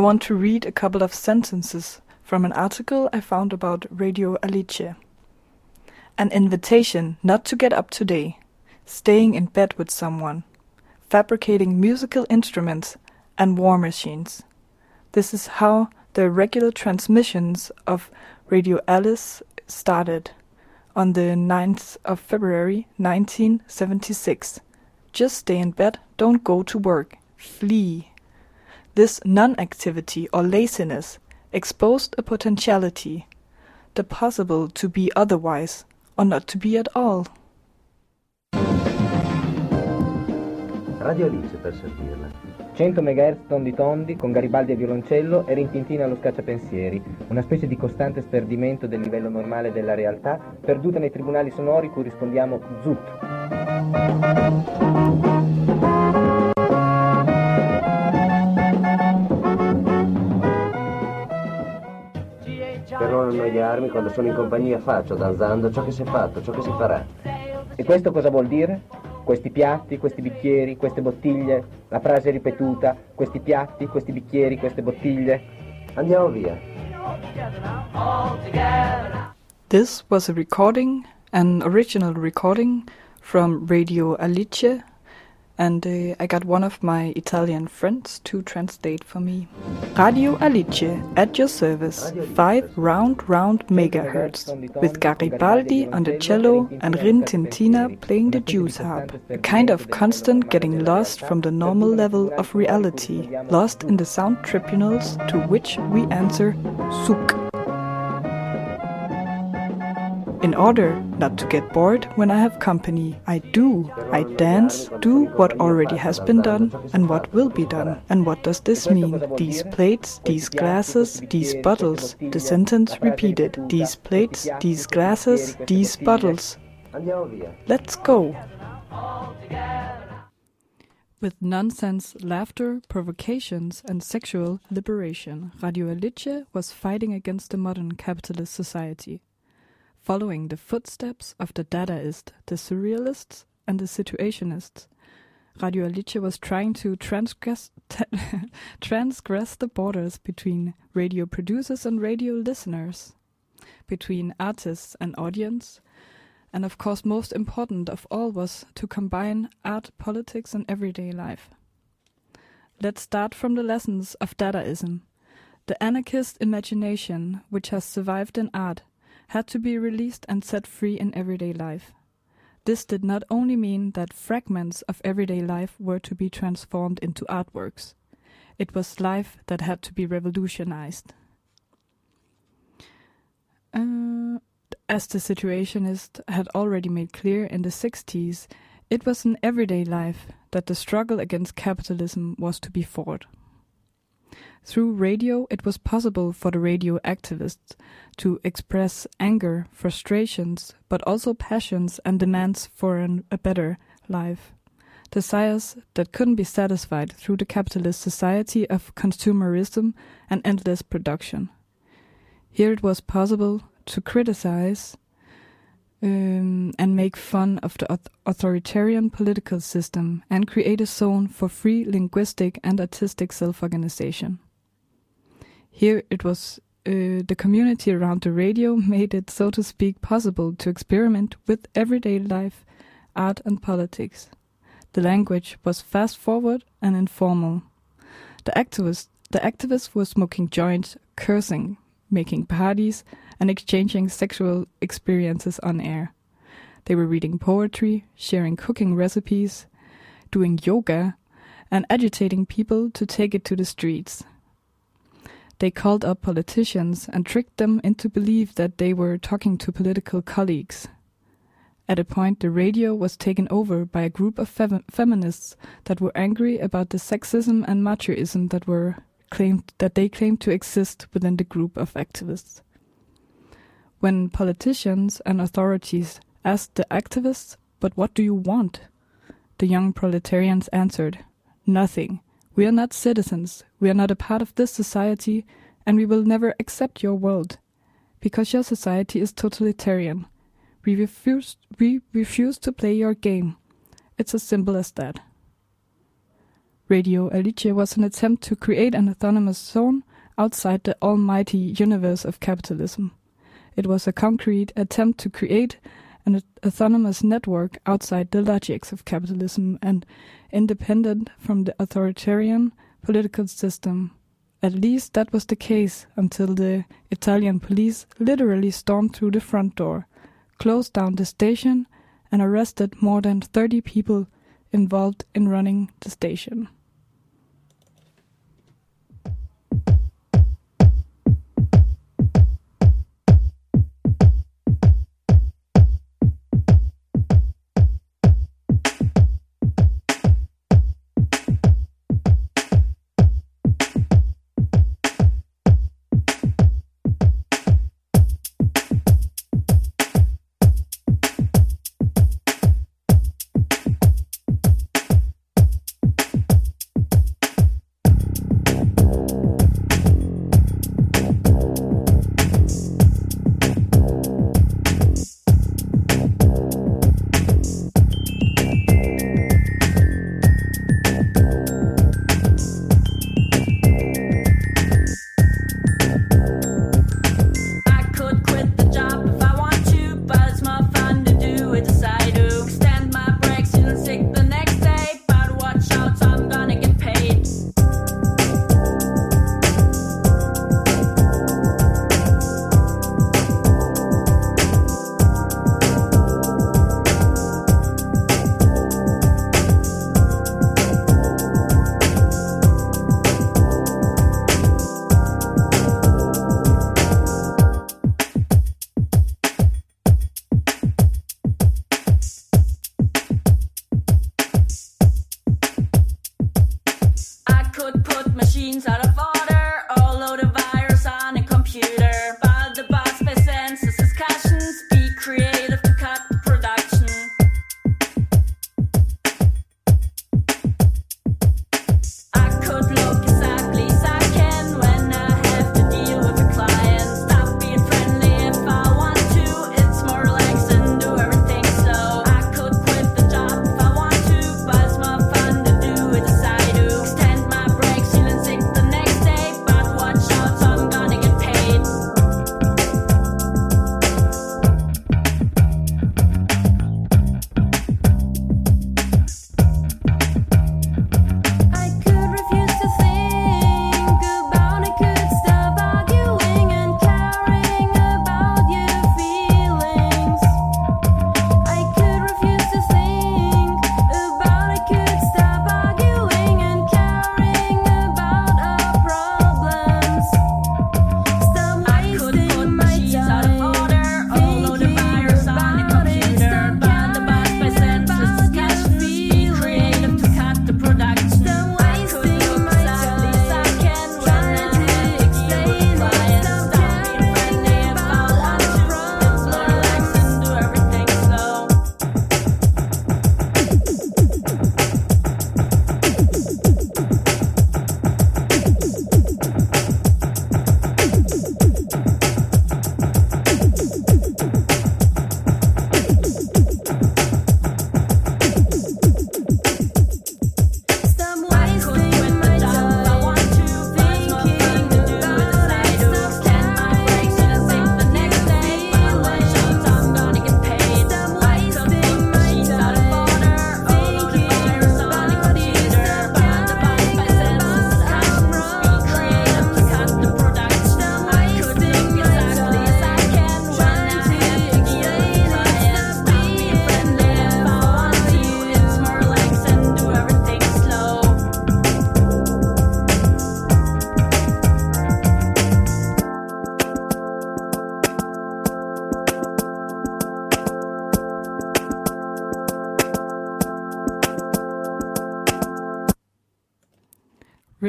I want to read a couple of sentences from an article I found about Radio Alice. An invitation not to get up today, staying in bed with someone, fabricating musical instruments and war machines. This is how the regular transmissions of Radio Alice started on the 9th of February 1976. Just stay in bed, don't go to work, flee. This non activity or laziness exposed a potentiality, the possible to be otherwise or not to be at all. Radio Alice per servirla. 100 MHz tondi tondi con Garibaldi a violoncello e Rintintina allo scacciapensieri, una specie di costante sperdimento del livello normale della realtà, perduta nei tribunali sonori cui rispondiamo zut. Per non annoiarmi, quando sono in compagnia faccio, danzando, ciò che si è fatto, ciò che si farà. E questo cosa vuol dire? Questi piatti, questi bicchieri, queste bottiglie, la frase ripetuta, questi piatti, questi bicchieri, queste bottiglie. Andiamo via. This was a recording, an original recording from Radio Alice, and uh, I got one of my Italian friends to translate for me. Radio Alice at your service, 5 round round megahertz, with Garibaldi on the cello and Rin Tintina playing the Jews harp, a kind of constant getting lost from the normal level of reality, lost in the sound tribunals to which we answer Suk. In order not to get bored when I have company, I do. I dance, do what already has been done and what will be done. And what does this mean? These plates, these glasses, these bottles. The sentence repeated. These plates, these glasses, these bottles. Let's go. With nonsense, laughter, provocations, and sexual liberation, Radio Alice was fighting against the modern capitalist society. Following the footsteps of the Dadaist, the Surrealists, and the Situationists, Radio Alice was trying to transgress, transgress the borders between radio producers and radio listeners, between artists and audience, and of course, most important of all was to combine art, politics, and everyday life. Let's start from the lessons of Dadaism. The anarchist imagination, which has survived in art, had to be released and set free in everyday life. This did not only mean that fragments of everyday life were to be transformed into artworks, it was life that had to be revolutionized. Uh, as the Situationist had already made clear in the 60s, It was in everyday life that the struggle against capitalism was to be fought. Through radio, it was possible for the radio activists to express anger, frustrations, but also passions and demands for an, a better life. Desires that couldn't be satisfied through the capitalist society of consumerism and endless production. Here it was possible to criticize um, and make fun of the authoritarian political system and create a zone for free linguistic and artistic self organization. Here it was uh, the community around the radio made it, so to speak, possible to experiment with everyday life, art, and politics. The language was fast forward and informal. The activists, the activists were smoking joints, cursing, making parties, and exchanging sexual experiences on air. They were reading poetry, sharing cooking recipes, doing yoga, and agitating people to take it to the streets. They called up politicians and tricked them into belief that they were talking to political colleagues. At a point, the radio was taken over by a group of fem- feminists that were angry about the sexism and machoism that were claimed that they claimed to exist within the group of activists. When politicians and authorities asked the activists, "But what do you want?" the young proletarians answered, "Nothing. We are not citizens. We are not a part of this society, and we will never accept your world, because your society is totalitarian. We refuse. We refuse to play your game. It's as simple as that." Radio Alice was an attempt to create an autonomous zone outside the almighty universe of capitalism. It was a concrete attempt to create an autonomous network outside the logics of capitalism and independent from the authoritarian political system. At least that was the case until the Italian police literally stormed through the front door, closed down the station, and arrested more than 30 people involved in running the station.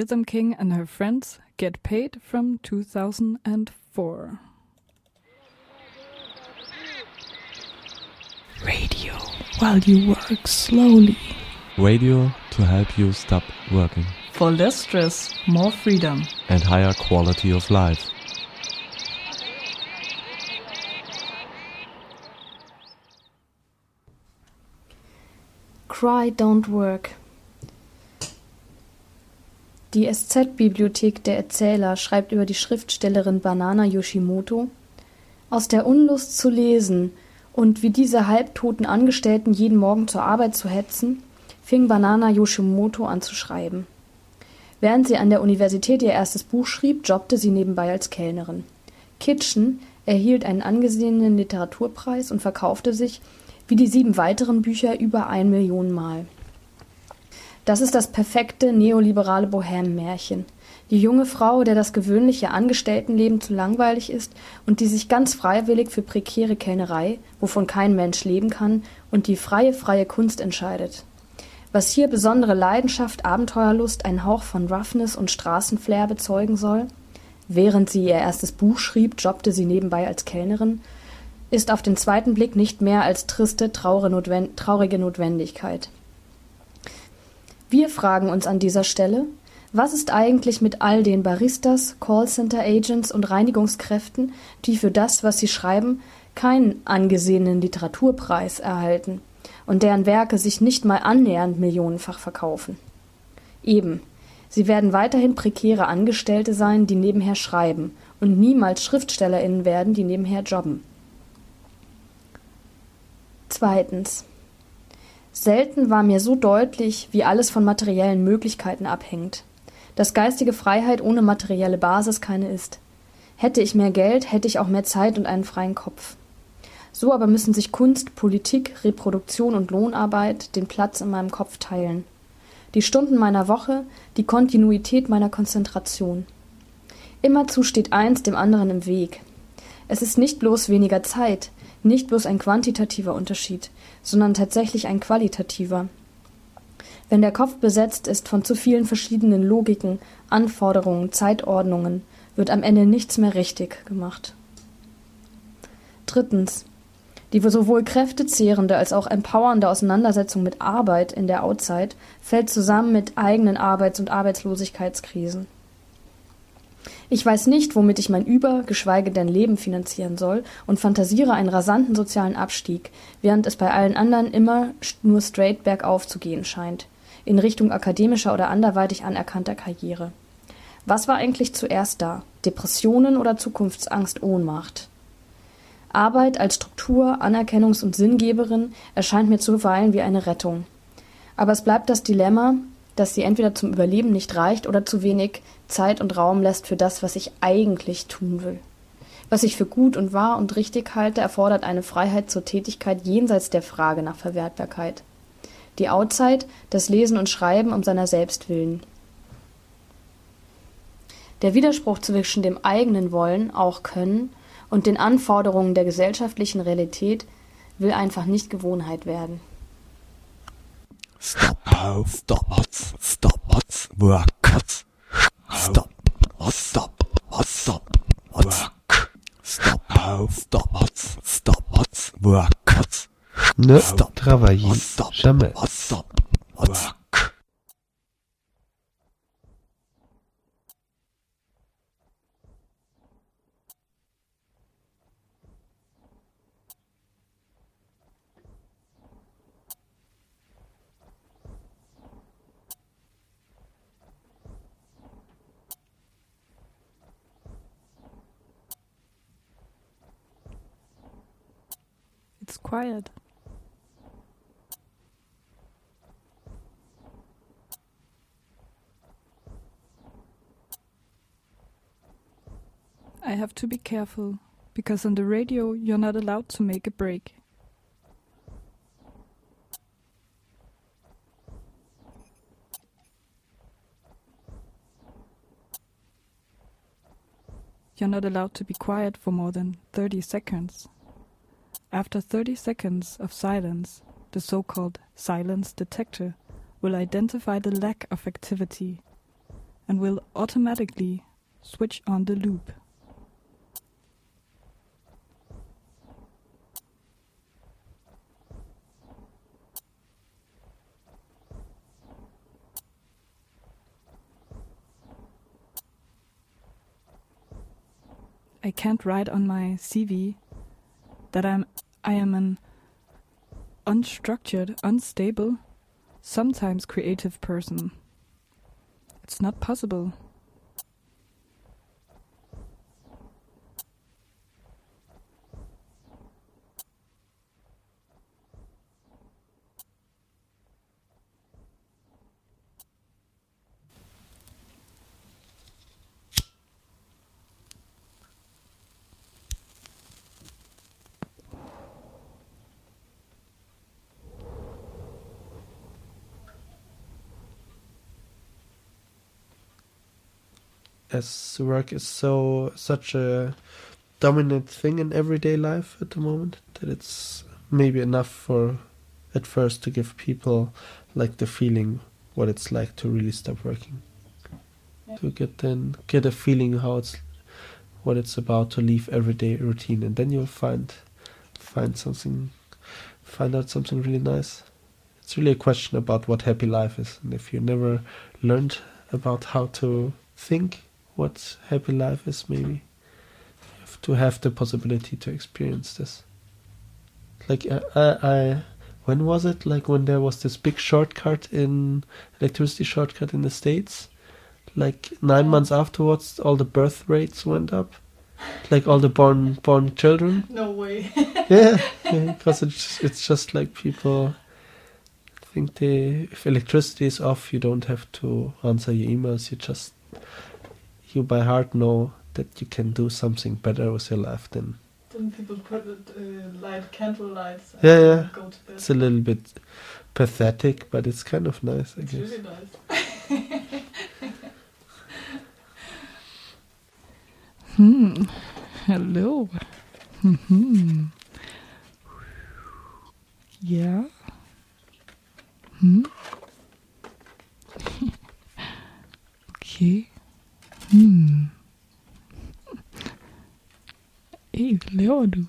Rhythm King and her friends get paid from 2004. Radio while you work slowly. Radio to help you stop working For less stress, more freedom. and higher quality of life. Cry Don't Work. Die SZ-Bibliothek der Erzähler schreibt über die Schriftstellerin Banana Yoshimoto Aus der Unlust zu lesen und wie diese halbtoten Angestellten jeden Morgen zur Arbeit zu hetzen, fing Banana Yoshimoto an zu schreiben. Während sie an der Universität ihr erstes Buch schrieb, jobbte sie nebenbei als Kellnerin. Kitchen erhielt einen angesehenen Literaturpreis und verkaufte sich, wie die sieben weiteren Bücher, über ein Million Mal. Das ist das perfekte neoliberale Bohème-Märchen. Die junge Frau, der das gewöhnliche Angestelltenleben zu langweilig ist und die sich ganz freiwillig für prekäre Kellnerei, wovon kein Mensch leben kann, und die freie, freie Kunst entscheidet. Was hier besondere Leidenschaft, Abenteuerlust, ein Hauch von Roughness und Straßenflair bezeugen soll, während sie ihr erstes Buch schrieb, jobbte sie nebenbei als Kellnerin, ist auf den zweiten Blick nicht mehr als triste, traurige Notwendigkeit. Wir fragen uns an dieser Stelle, was ist eigentlich mit all den Baristas, Callcenter-Agents und Reinigungskräften, die für das, was sie schreiben, keinen angesehenen Literaturpreis erhalten und deren Werke sich nicht mal annähernd millionenfach verkaufen? Eben, sie werden weiterhin prekäre Angestellte sein, die nebenher schreiben und niemals SchriftstellerInnen werden, die nebenher jobben. Zweitens. Selten war mir so deutlich, wie alles von materiellen Möglichkeiten abhängt. Dass geistige Freiheit ohne materielle Basis keine ist. Hätte ich mehr Geld, hätte ich auch mehr Zeit und einen freien Kopf. So aber müssen sich Kunst, Politik, Reproduktion und Lohnarbeit den Platz in meinem Kopf teilen. Die Stunden meiner Woche, die Kontinuität meiner Konzentration. Immerzu steht eins dem anderen im Weg. Es ist nicht bloß weniger Zeit, nicht bloß ein quantitativer Unterschied, sondern tatsächlich ein qualitativer. Wenn der Kopf besetzt ist von zu vielen verschiedenen Logiken, Anforderungen, Zeitordnungen, wird am Ende nichts mehr richtig gemacht. Drittens. Die sowohl kräftezehrende als auch empowernde Auseinandersetzung mit Arbeit in der Outside fällt zusammen mit eigenen Arbeits- und Arbeitslosigkeitskrisen. Ich weiß nicht, womit ich mein Über-, geschweige denn Leben finanzieren soll und fantasiere einen rasanten sozialen Abstieg, während es bei allen anderen immer nur straight bergauf zu gehen scheint, in Richtung akademischer oder anderweitig anerkannter Karriere. Was war eigentlich zuerst da? Depressionen oder Zukunftsangst, Ohnmacht? Arbeit als Struktur, Anerkennungs- und Sinngeberin erscheint mir zuweilen wie eine Rettung. Aber es bleibt das Dilemma, dass sie entweder zum Überleben nicht reicht oder zu wenig Zeit und Raum lässt für das, was ich eigentlich tun will. Was ich für gut und wahr und richtig halte, erfordert eine Freiheit zur Tätigkeit jenseits der Frage nach Verwertbarkeit. Die Outside, das Lesen und Schreiben um seiner selbst willen. Der Widerspruch zwischen dem eigenen Wollen, auch Können, und den Anforderungen der gesellschaftlichen Realität will einfach nicht Gewohnheit werden. Stop, stop, stop, work, stop, stop, stop, work, stop, stop, stop, work, Ne stop, travaillez jamais. stop, work. Quiet. I have to be careful, because on the radio you're not allowed to make a break. You're not allowed to be quiet for more than 30 seconds. After 30 seconds of silence, the so called silence detector will identify the lack of activity. and will automatically switch on the loop. I can't write on my CV that I'm I am an unstructured, unstable, sometimes creative person. It's not possible. As work is so such a dominant thing in everyday life at the moment that it's maybe enough for at first to give people like the feeling what it's like to really stop working. To get then get a feeling how it's what it's about to leave everyday routine and then you'll find find something find out something really nice. It's really a question about what happy life is and if you never learned about how to think what happy life is maybe. Have to have the possibility to experience this. Like I, I, I when was it? Like when there was this big shortcut in electricity shortcut in the states? Like nine months afterwards all the birth rates went up? Like all the born born children? No way. yeah because it's it's just like people think they if electricity is off you don't have to answer your emails you just you by heart know that you can do something better with your life than Then people put it, uh, light candle lights. and yeah yeah Go to bed. it's a little bit pathetic but it's kind of nice i It's guess really nice. Hmm. Hello. Hmm. Yeah. Hmm. okay. Hmm. Ey, Leo, du.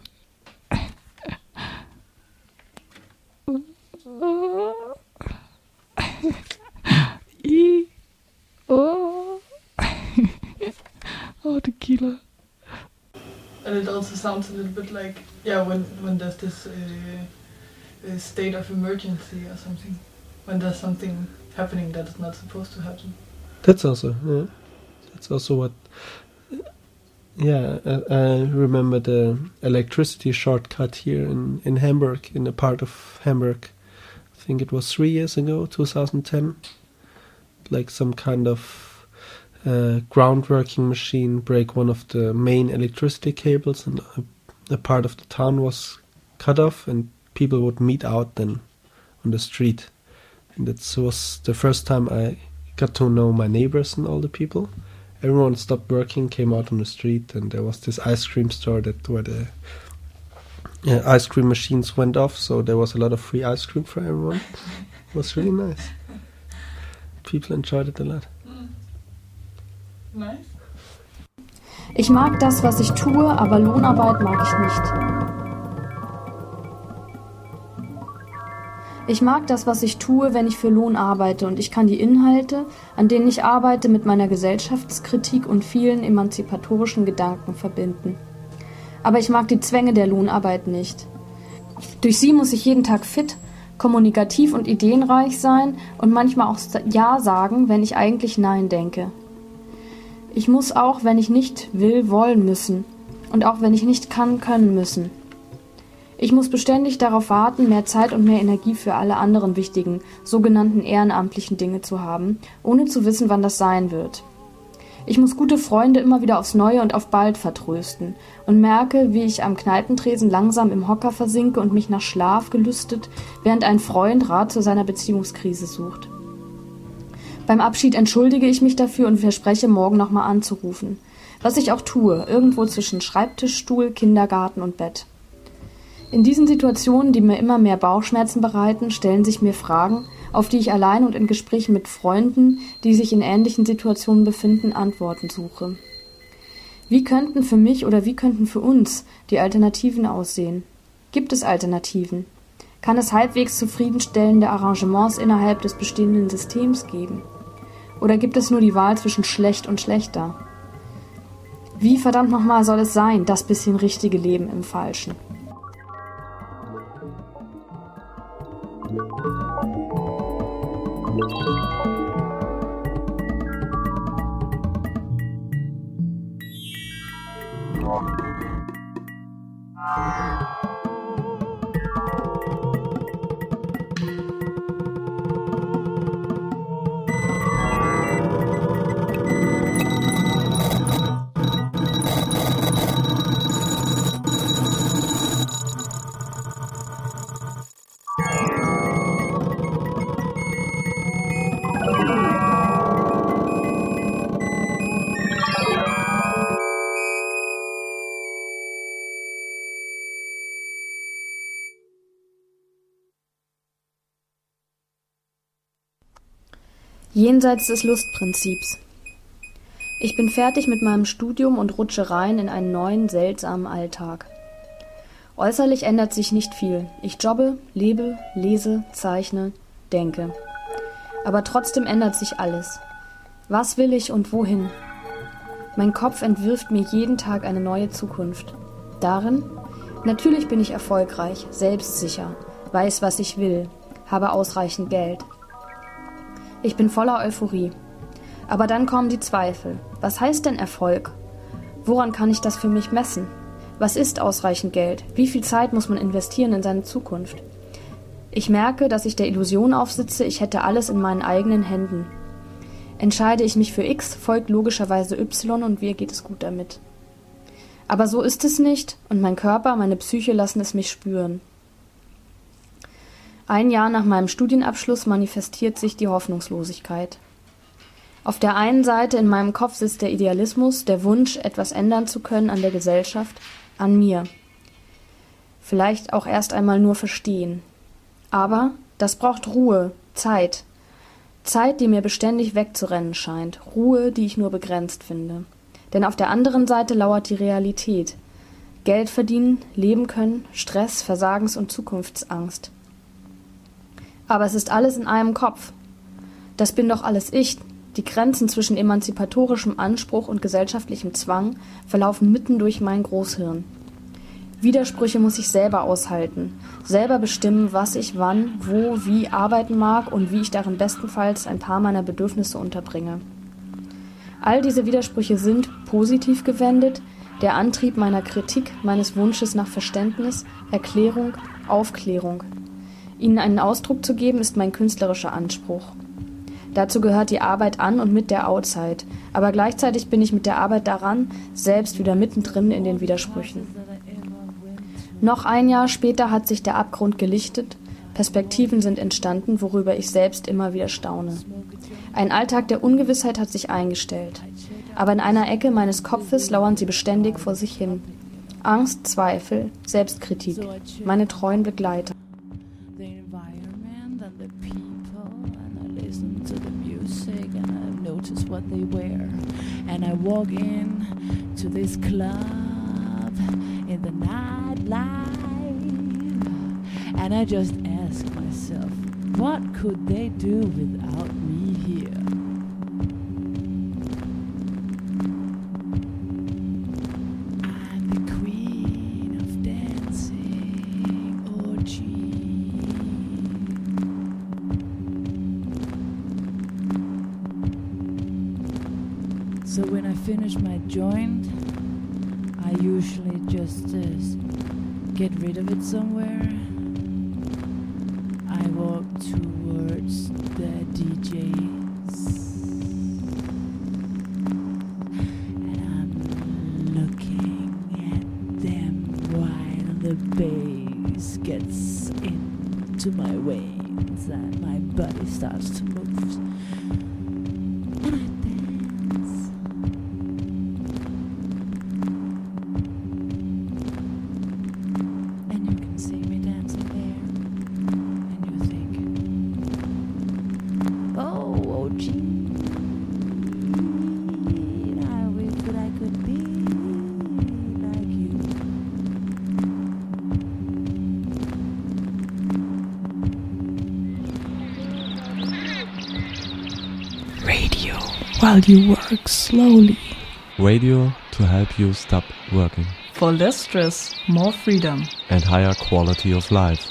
I. Oh. oh, tequila. And it also sounds a little bit like yeah when when there's this uh, uh, state of emergency or something when there's something happening that is not supposed to happen. That's also yeah. That's also what. Yeah, I, I remember the electricity shortcut here in in Hamburg, in a part of Hamburg. I think it was three years ago, 2010. Like some kind of uh, groundworking machine break one of the main electricity cables, and a, a part of the town was cut off, and people would meet out then on the street. And it was the first time I got to know my neighbors and all the people. Everyone stopped working, came out on the street, and there was this ice cream store that where the yeah, ice cream machines went off, so there was a lot of free ice cream for everyone. it was really nice. People enjoyed it a lot. Nice. Ich mag das, was ich tue, aber Lohnarbeit mag ich nicht. Ich mag das, was ich tue, wenn ich für Lohn arbeite und ich kann die Inhalte, an denen ich arbeite, mit meiner Gesellschaftskritik und vielen emanzipatorischen Gedanken verbinden. Aber ich mag die Zwänge der Lohnarbeit nicht. Durch sie muss ich jeden Tag fit, kommunikativ und ideenreich sein und manchmal auch Ja sagen, wenn ich eigentlich Nein denke. Ich muss auch, wenn ich nicht will, wollen müssen. Und auch wenn ich nicht kann, können müssen. Ich muss beständig darauf warten, mehr Zeit und mehr Energie für alle anderen wichtigen, sogenannten ehrenamtlichen Dinge zu haben, ohne zu wissen, wann das sein wird. Ich muss gute Freunde immer wieder aufs Neue und auf bald vertrösten und merke, wie ich am Kneipentresen langsam im Hocker versinke und mich nach Schlaf gelüstet, während ein Freund Rat zu seiner Beziehungskrise sucht. Beim Abschied entschuldige ich mich dafür und verspreche, morgen nochmal anzurufen. Was ich auch tue, irgendwo zwischen Schreibtischstuhl, Kindergarten und Bett. In diesen Situationen, die mir immer mehr Bauchschmerzen bereiten, stellen sich mir Fragen, auf die ich allein und in Gesprächen mit Freunden, die sich in ähnlichen Situationen befinden, Antworten suche. Wie könnten für mich oder wie könnten für uns die Alternativen aussehen? Gibt es Alternativen? Kann es halbwegs zufriedenstellende Arrangements innerhalb des bestehenden Systems geben? Oder gibt es nur die Wahl zwischen schlecht und schlechter? Wie verdammt nochmal soll es sein, das bisschen richtige Leben im Falschen? Ah. Jenseits des Lustprinzips. Ich bin fertig mit meinem Studium und rutsche rein in einen neuen, seltsamen Alltag. Äußerlich ändert sich nicht viel. Ich jobbe, lebe, lese, zeichne, denke. Aber trotzdem ändert sich alles. Was will ich und wohin? Mein Kopf entwirft mir jeden Tag eine neue Zukunft. Darin? Natürlich bin ich erfolgreich, selbstsicher, weiß, was ich will, habe ausreichend Geld. Ich bin voller Euphorie. Aber dann kommen die Zweifel. Was heißt denn Erfolg? Woran kann ich das für mich messen? Was ist ausreichend Geld? Wie viel Zeit muss man investieren in seine Zukunft? Ich merke, dass ich der Illusion aufsitze, ich hätte alles in meinen eigenen Händen. Entscheide ich mich für X, folgt logischerweise Y und mir geht es gut damit. Aber so ist es nicht und mein Körper, meine Psyche lassen es mich spüren. Ein Jahr nach meinem Studienabschluss manifestiert sich die Hoffnungslosigkeit. Auf der einen Seite in meinem Kopf sitzt der Idealismus, der Wunsch, etwas ändern zu können an der Gesellschaft, an mir. Vielleicht auch erst einmal nur verstehen. Aber das braucht Ruhe, Zeit. Zeit, die mir beständig wegzurennen scheint, Ruhe, die ich nur begrenzt finde. Denn auf der anderen Seite lauert die Realität. Geld verdienen, leben können, Stress, Versagens- und Zukunftsangst. Aber es ist alles in einem Kopf. Das bin doch alles ich. Die Grenzen zwischen emanzipatorischem Anspruch und gesellschaftlichem Zwang verlaufen mitten durch mein Großhirn. Widersprüche muss ich selber aushalten, selber bestimmen, was ich wann, wo, wie arbeiten mag und wie ich darin bestenfalls ein paar meiner Bedürfnisse unterbringe. All diese Widersprüche sind, positiv gewendet, der Antrieb meiner Kritik, meines Wunsches nach Verständnis, Erklärung, Aufklärung. Ihnen einen Ausdruck zu geben, ist mein künstlerischer Anspruch. Dazu gehört die Arbeit an und mit der Outside, aber gleichzeitig bin ich mit der Arbeit daran, selbst wieder mittendrin in den Widersprüchen. Noch ein Jahr später hat sich der Abgrund gelichtet, Perspektiven sind entstanden, worüber ich selbst immer wieder staune. Ein Alltag der Ungewissheit hat sich eingestellt, aber in einer Ecke meines Kopfes lauern sie beständig vor sich hin. Angst, Zweifel, Selbstkritik, meine treuen Begleiter. Notice what they wear. And I walk in to this club in the nightlife and I just ask myself what could they do without me here finish my joint, I usually just uh, get rid of it somewhere. I walk towards the DJs. And I'm looking at them while the bass gets into my veins and my body starts to move. While you work slowly. Radio to help you stop working For less stress, more freedom. and higher quality of life.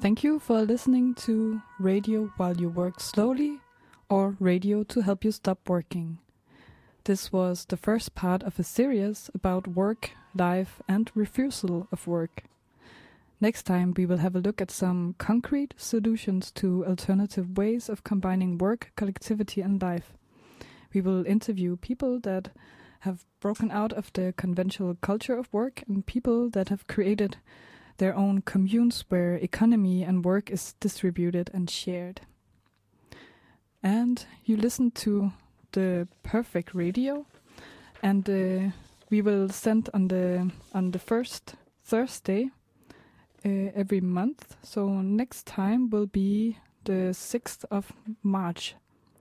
Thank you for listening to Radio While You Work Slowly or Radio to Help You Stop Working. This was the first part of a series about work, life, and refusal of work. Next time, we will have a look at some concrete solutions to alternative ways of combining work, collectivity, and life. We will interview people that have broken out of the conventional culture of work and people that have created their own communes where economy and work is distributed and shared. And you listen to the perfect radio, and uh, we will send on the on the first Thursday uh, every month. So next time will be the sixth of March,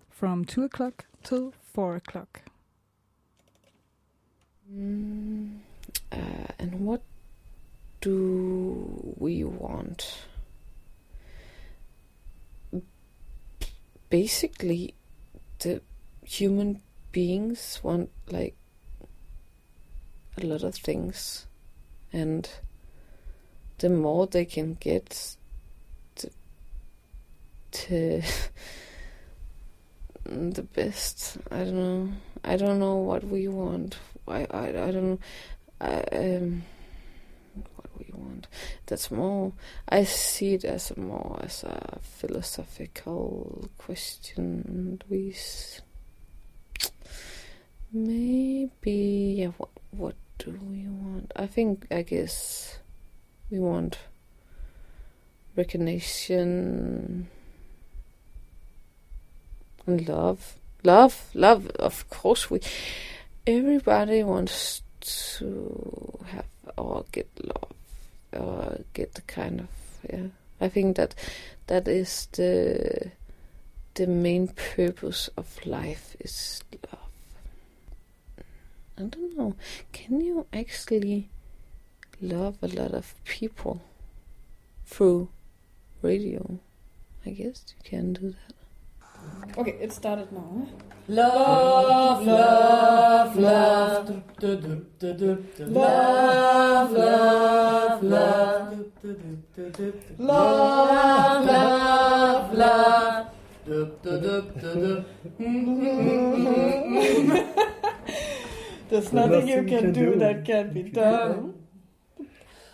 from two o'clock till four o'clock. Mm, uh, and what do we want? Basically, the human beings want like a lot of things, and the more they can get, the, the, the best. I don't know. I don't know what we want. I I, I don't know. I, um, what we want. That's more. I see it as a more as a philosophical question. We maybe yeah. What what do we want? I think I guess we want recognition and love. Love, love. Of course, we. Everybody wants to have or get love or get the kind of yeah. I think that that is the the main purpose of life is love. I don't know. Can you actually love a lot of people through radio? I guess you can do that. Okay, it started now. Love, love, love. Love, love, love. Love, love, love. There's nothing you can do that can't be done.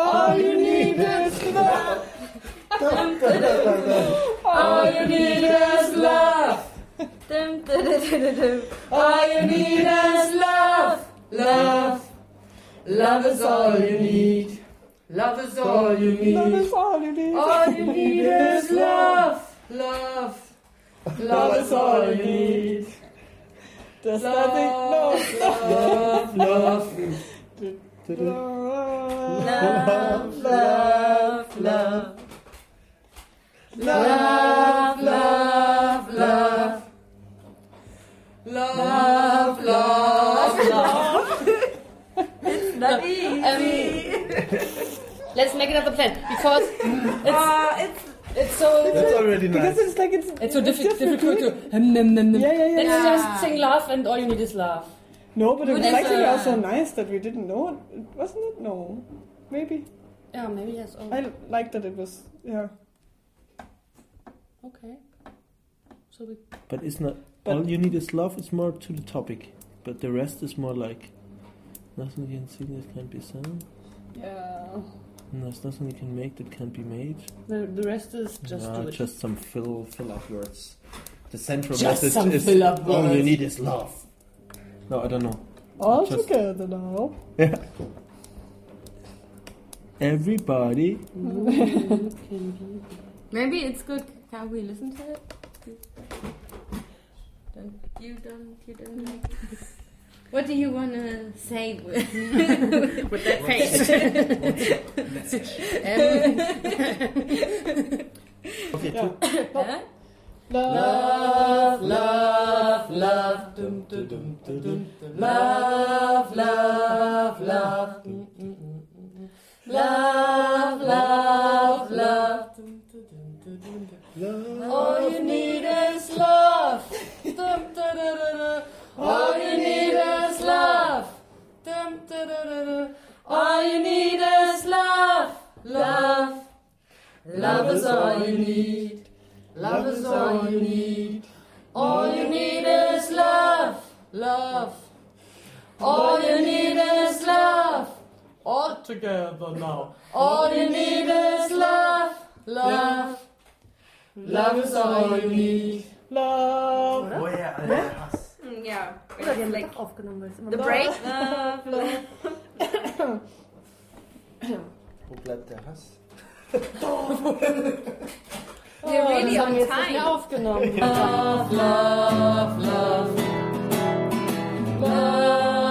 All you need is love. All you need is love. All you need is love. Love. Love is all you need. Love is all you need. Love is all you need. All you need is love. Love. Love is all you need. There's love, nothing. Love, love. Love, love, love. Love, love, love. Love, love, love. It's not easy. Um, let's make another plan because it's Uh, it's it's so That's already Because it's like it's it's so diffi- different. difficult to hum, num, num, num. Yeah, yeah, yeah. Let's Yeah. just sing love and all you need is love. No, but it was actually uh, also nice that we didn't know it, wasn't it? No, maybe. Yeah, maybe yes. Oh, I like that it was. Yeah. okay. So we But it's not. But- all you need is love. It's more to the topic, but the rest is more like nothing you can see that can't be sung. Yeah. And there's nothing you can make that can't be made. The, the rest is just No, just some fill fill up words. The central Just message some is fill-up all you need is love. No, I don't know. All Just- together now. Yeah. Everybody. Maybe it's good. Can we listen to it? Don't you don't you don't like it? What do you want to say with, with that face? Um, okay, Huh? Love, love, love, dum, dum, dum, dum, dum. love, love, love, love, love, love. Dum, dum, dum, dum, dum. All you need is love. Dum, da, da, da, da. All you need is love. Dum, da, da, da, da. All you need is love. Love. Love is all you need. Love is all you need. All you need is love. Love. All you need is love. All together now. All you need is love. Love. Love is all you need. Love. Oh ja, Alter. Mm, Ja. Oder die haben like aufgenommen, weil es immer The break. Love, love. Wo bleibt der Hass? We're oh, really on time. aufgenommen. love, love, love. Love.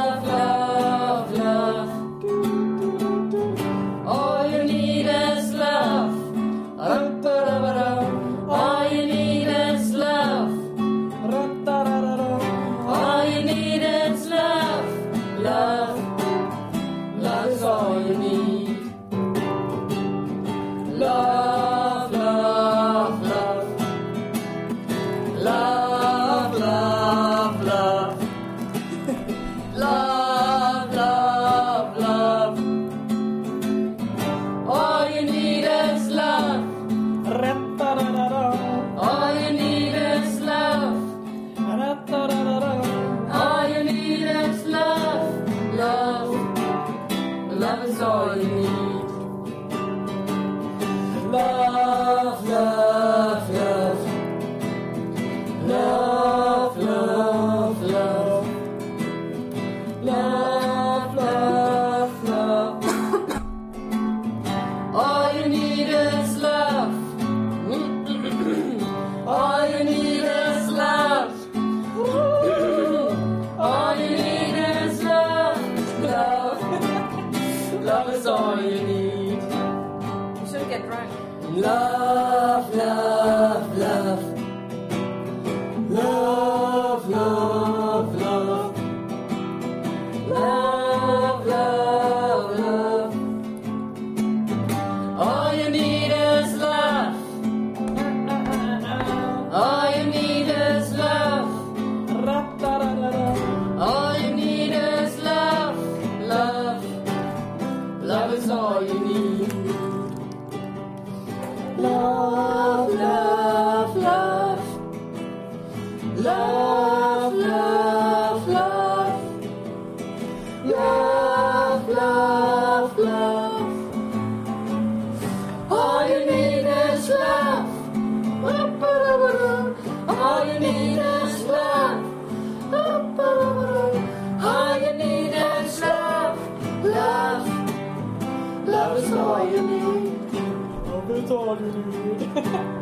Love.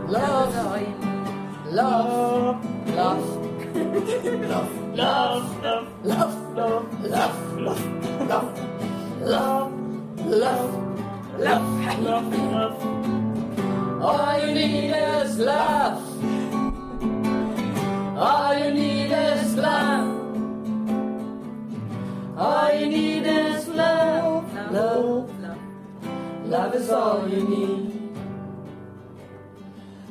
Love. Love. Love. Love. Love. Love. Love. Love. Love. Love. Love. Love. Love. Love. Love. All you need is love. All you need is love. All you need is love love. Love. Love is all you need.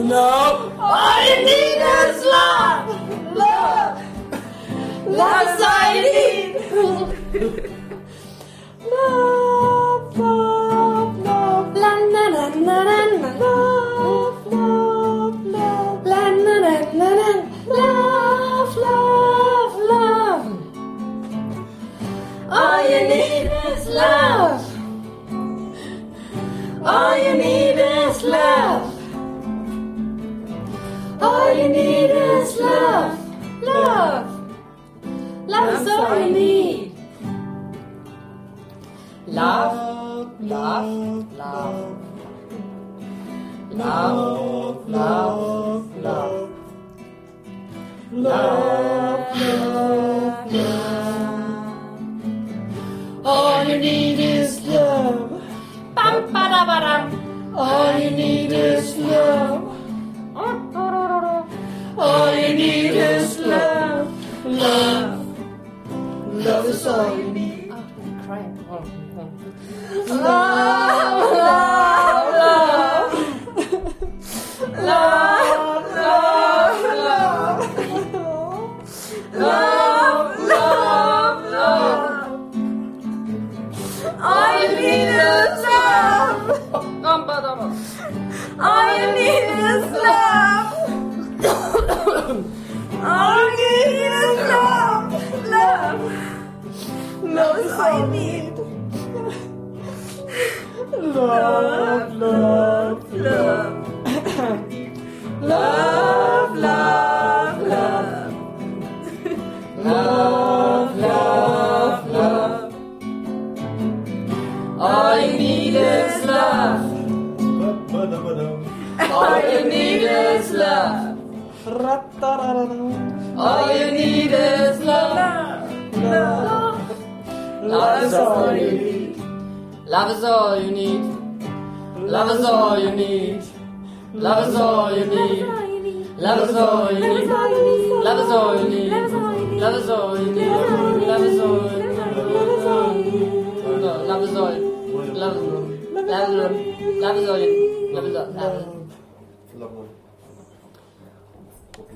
Love. All you need is love. Love. That's all you need. love, love, love. La na na na na na. Love, love, love. La na na na na. Love, love, love. All you need is love. All you need is love. All you need is love. Love. Love is all you need. Love, love, love. Love, love, love. Love, love, love. All you need is love. Bum, ba, da, ba, dum. All you need is love. All you need is love. Love. Love is all you need. Love, love, love. Love, love, love. Love, love, love. All you need is love. Bum, ba, da, ba. All you need is love. All you need is love. Love. Love is all you need. Love, love, love. Love, love, love. Love, love, love. All you need is love. All you need is love. All you need is love. Love. Love is all you need. Love is all you need. Love is all you need. Love is all you need. Love is all you need. Love is all you need. Love is all you need. Love is all you need. Love is all. Love is all. Love is all you need. Love is all. Love is all.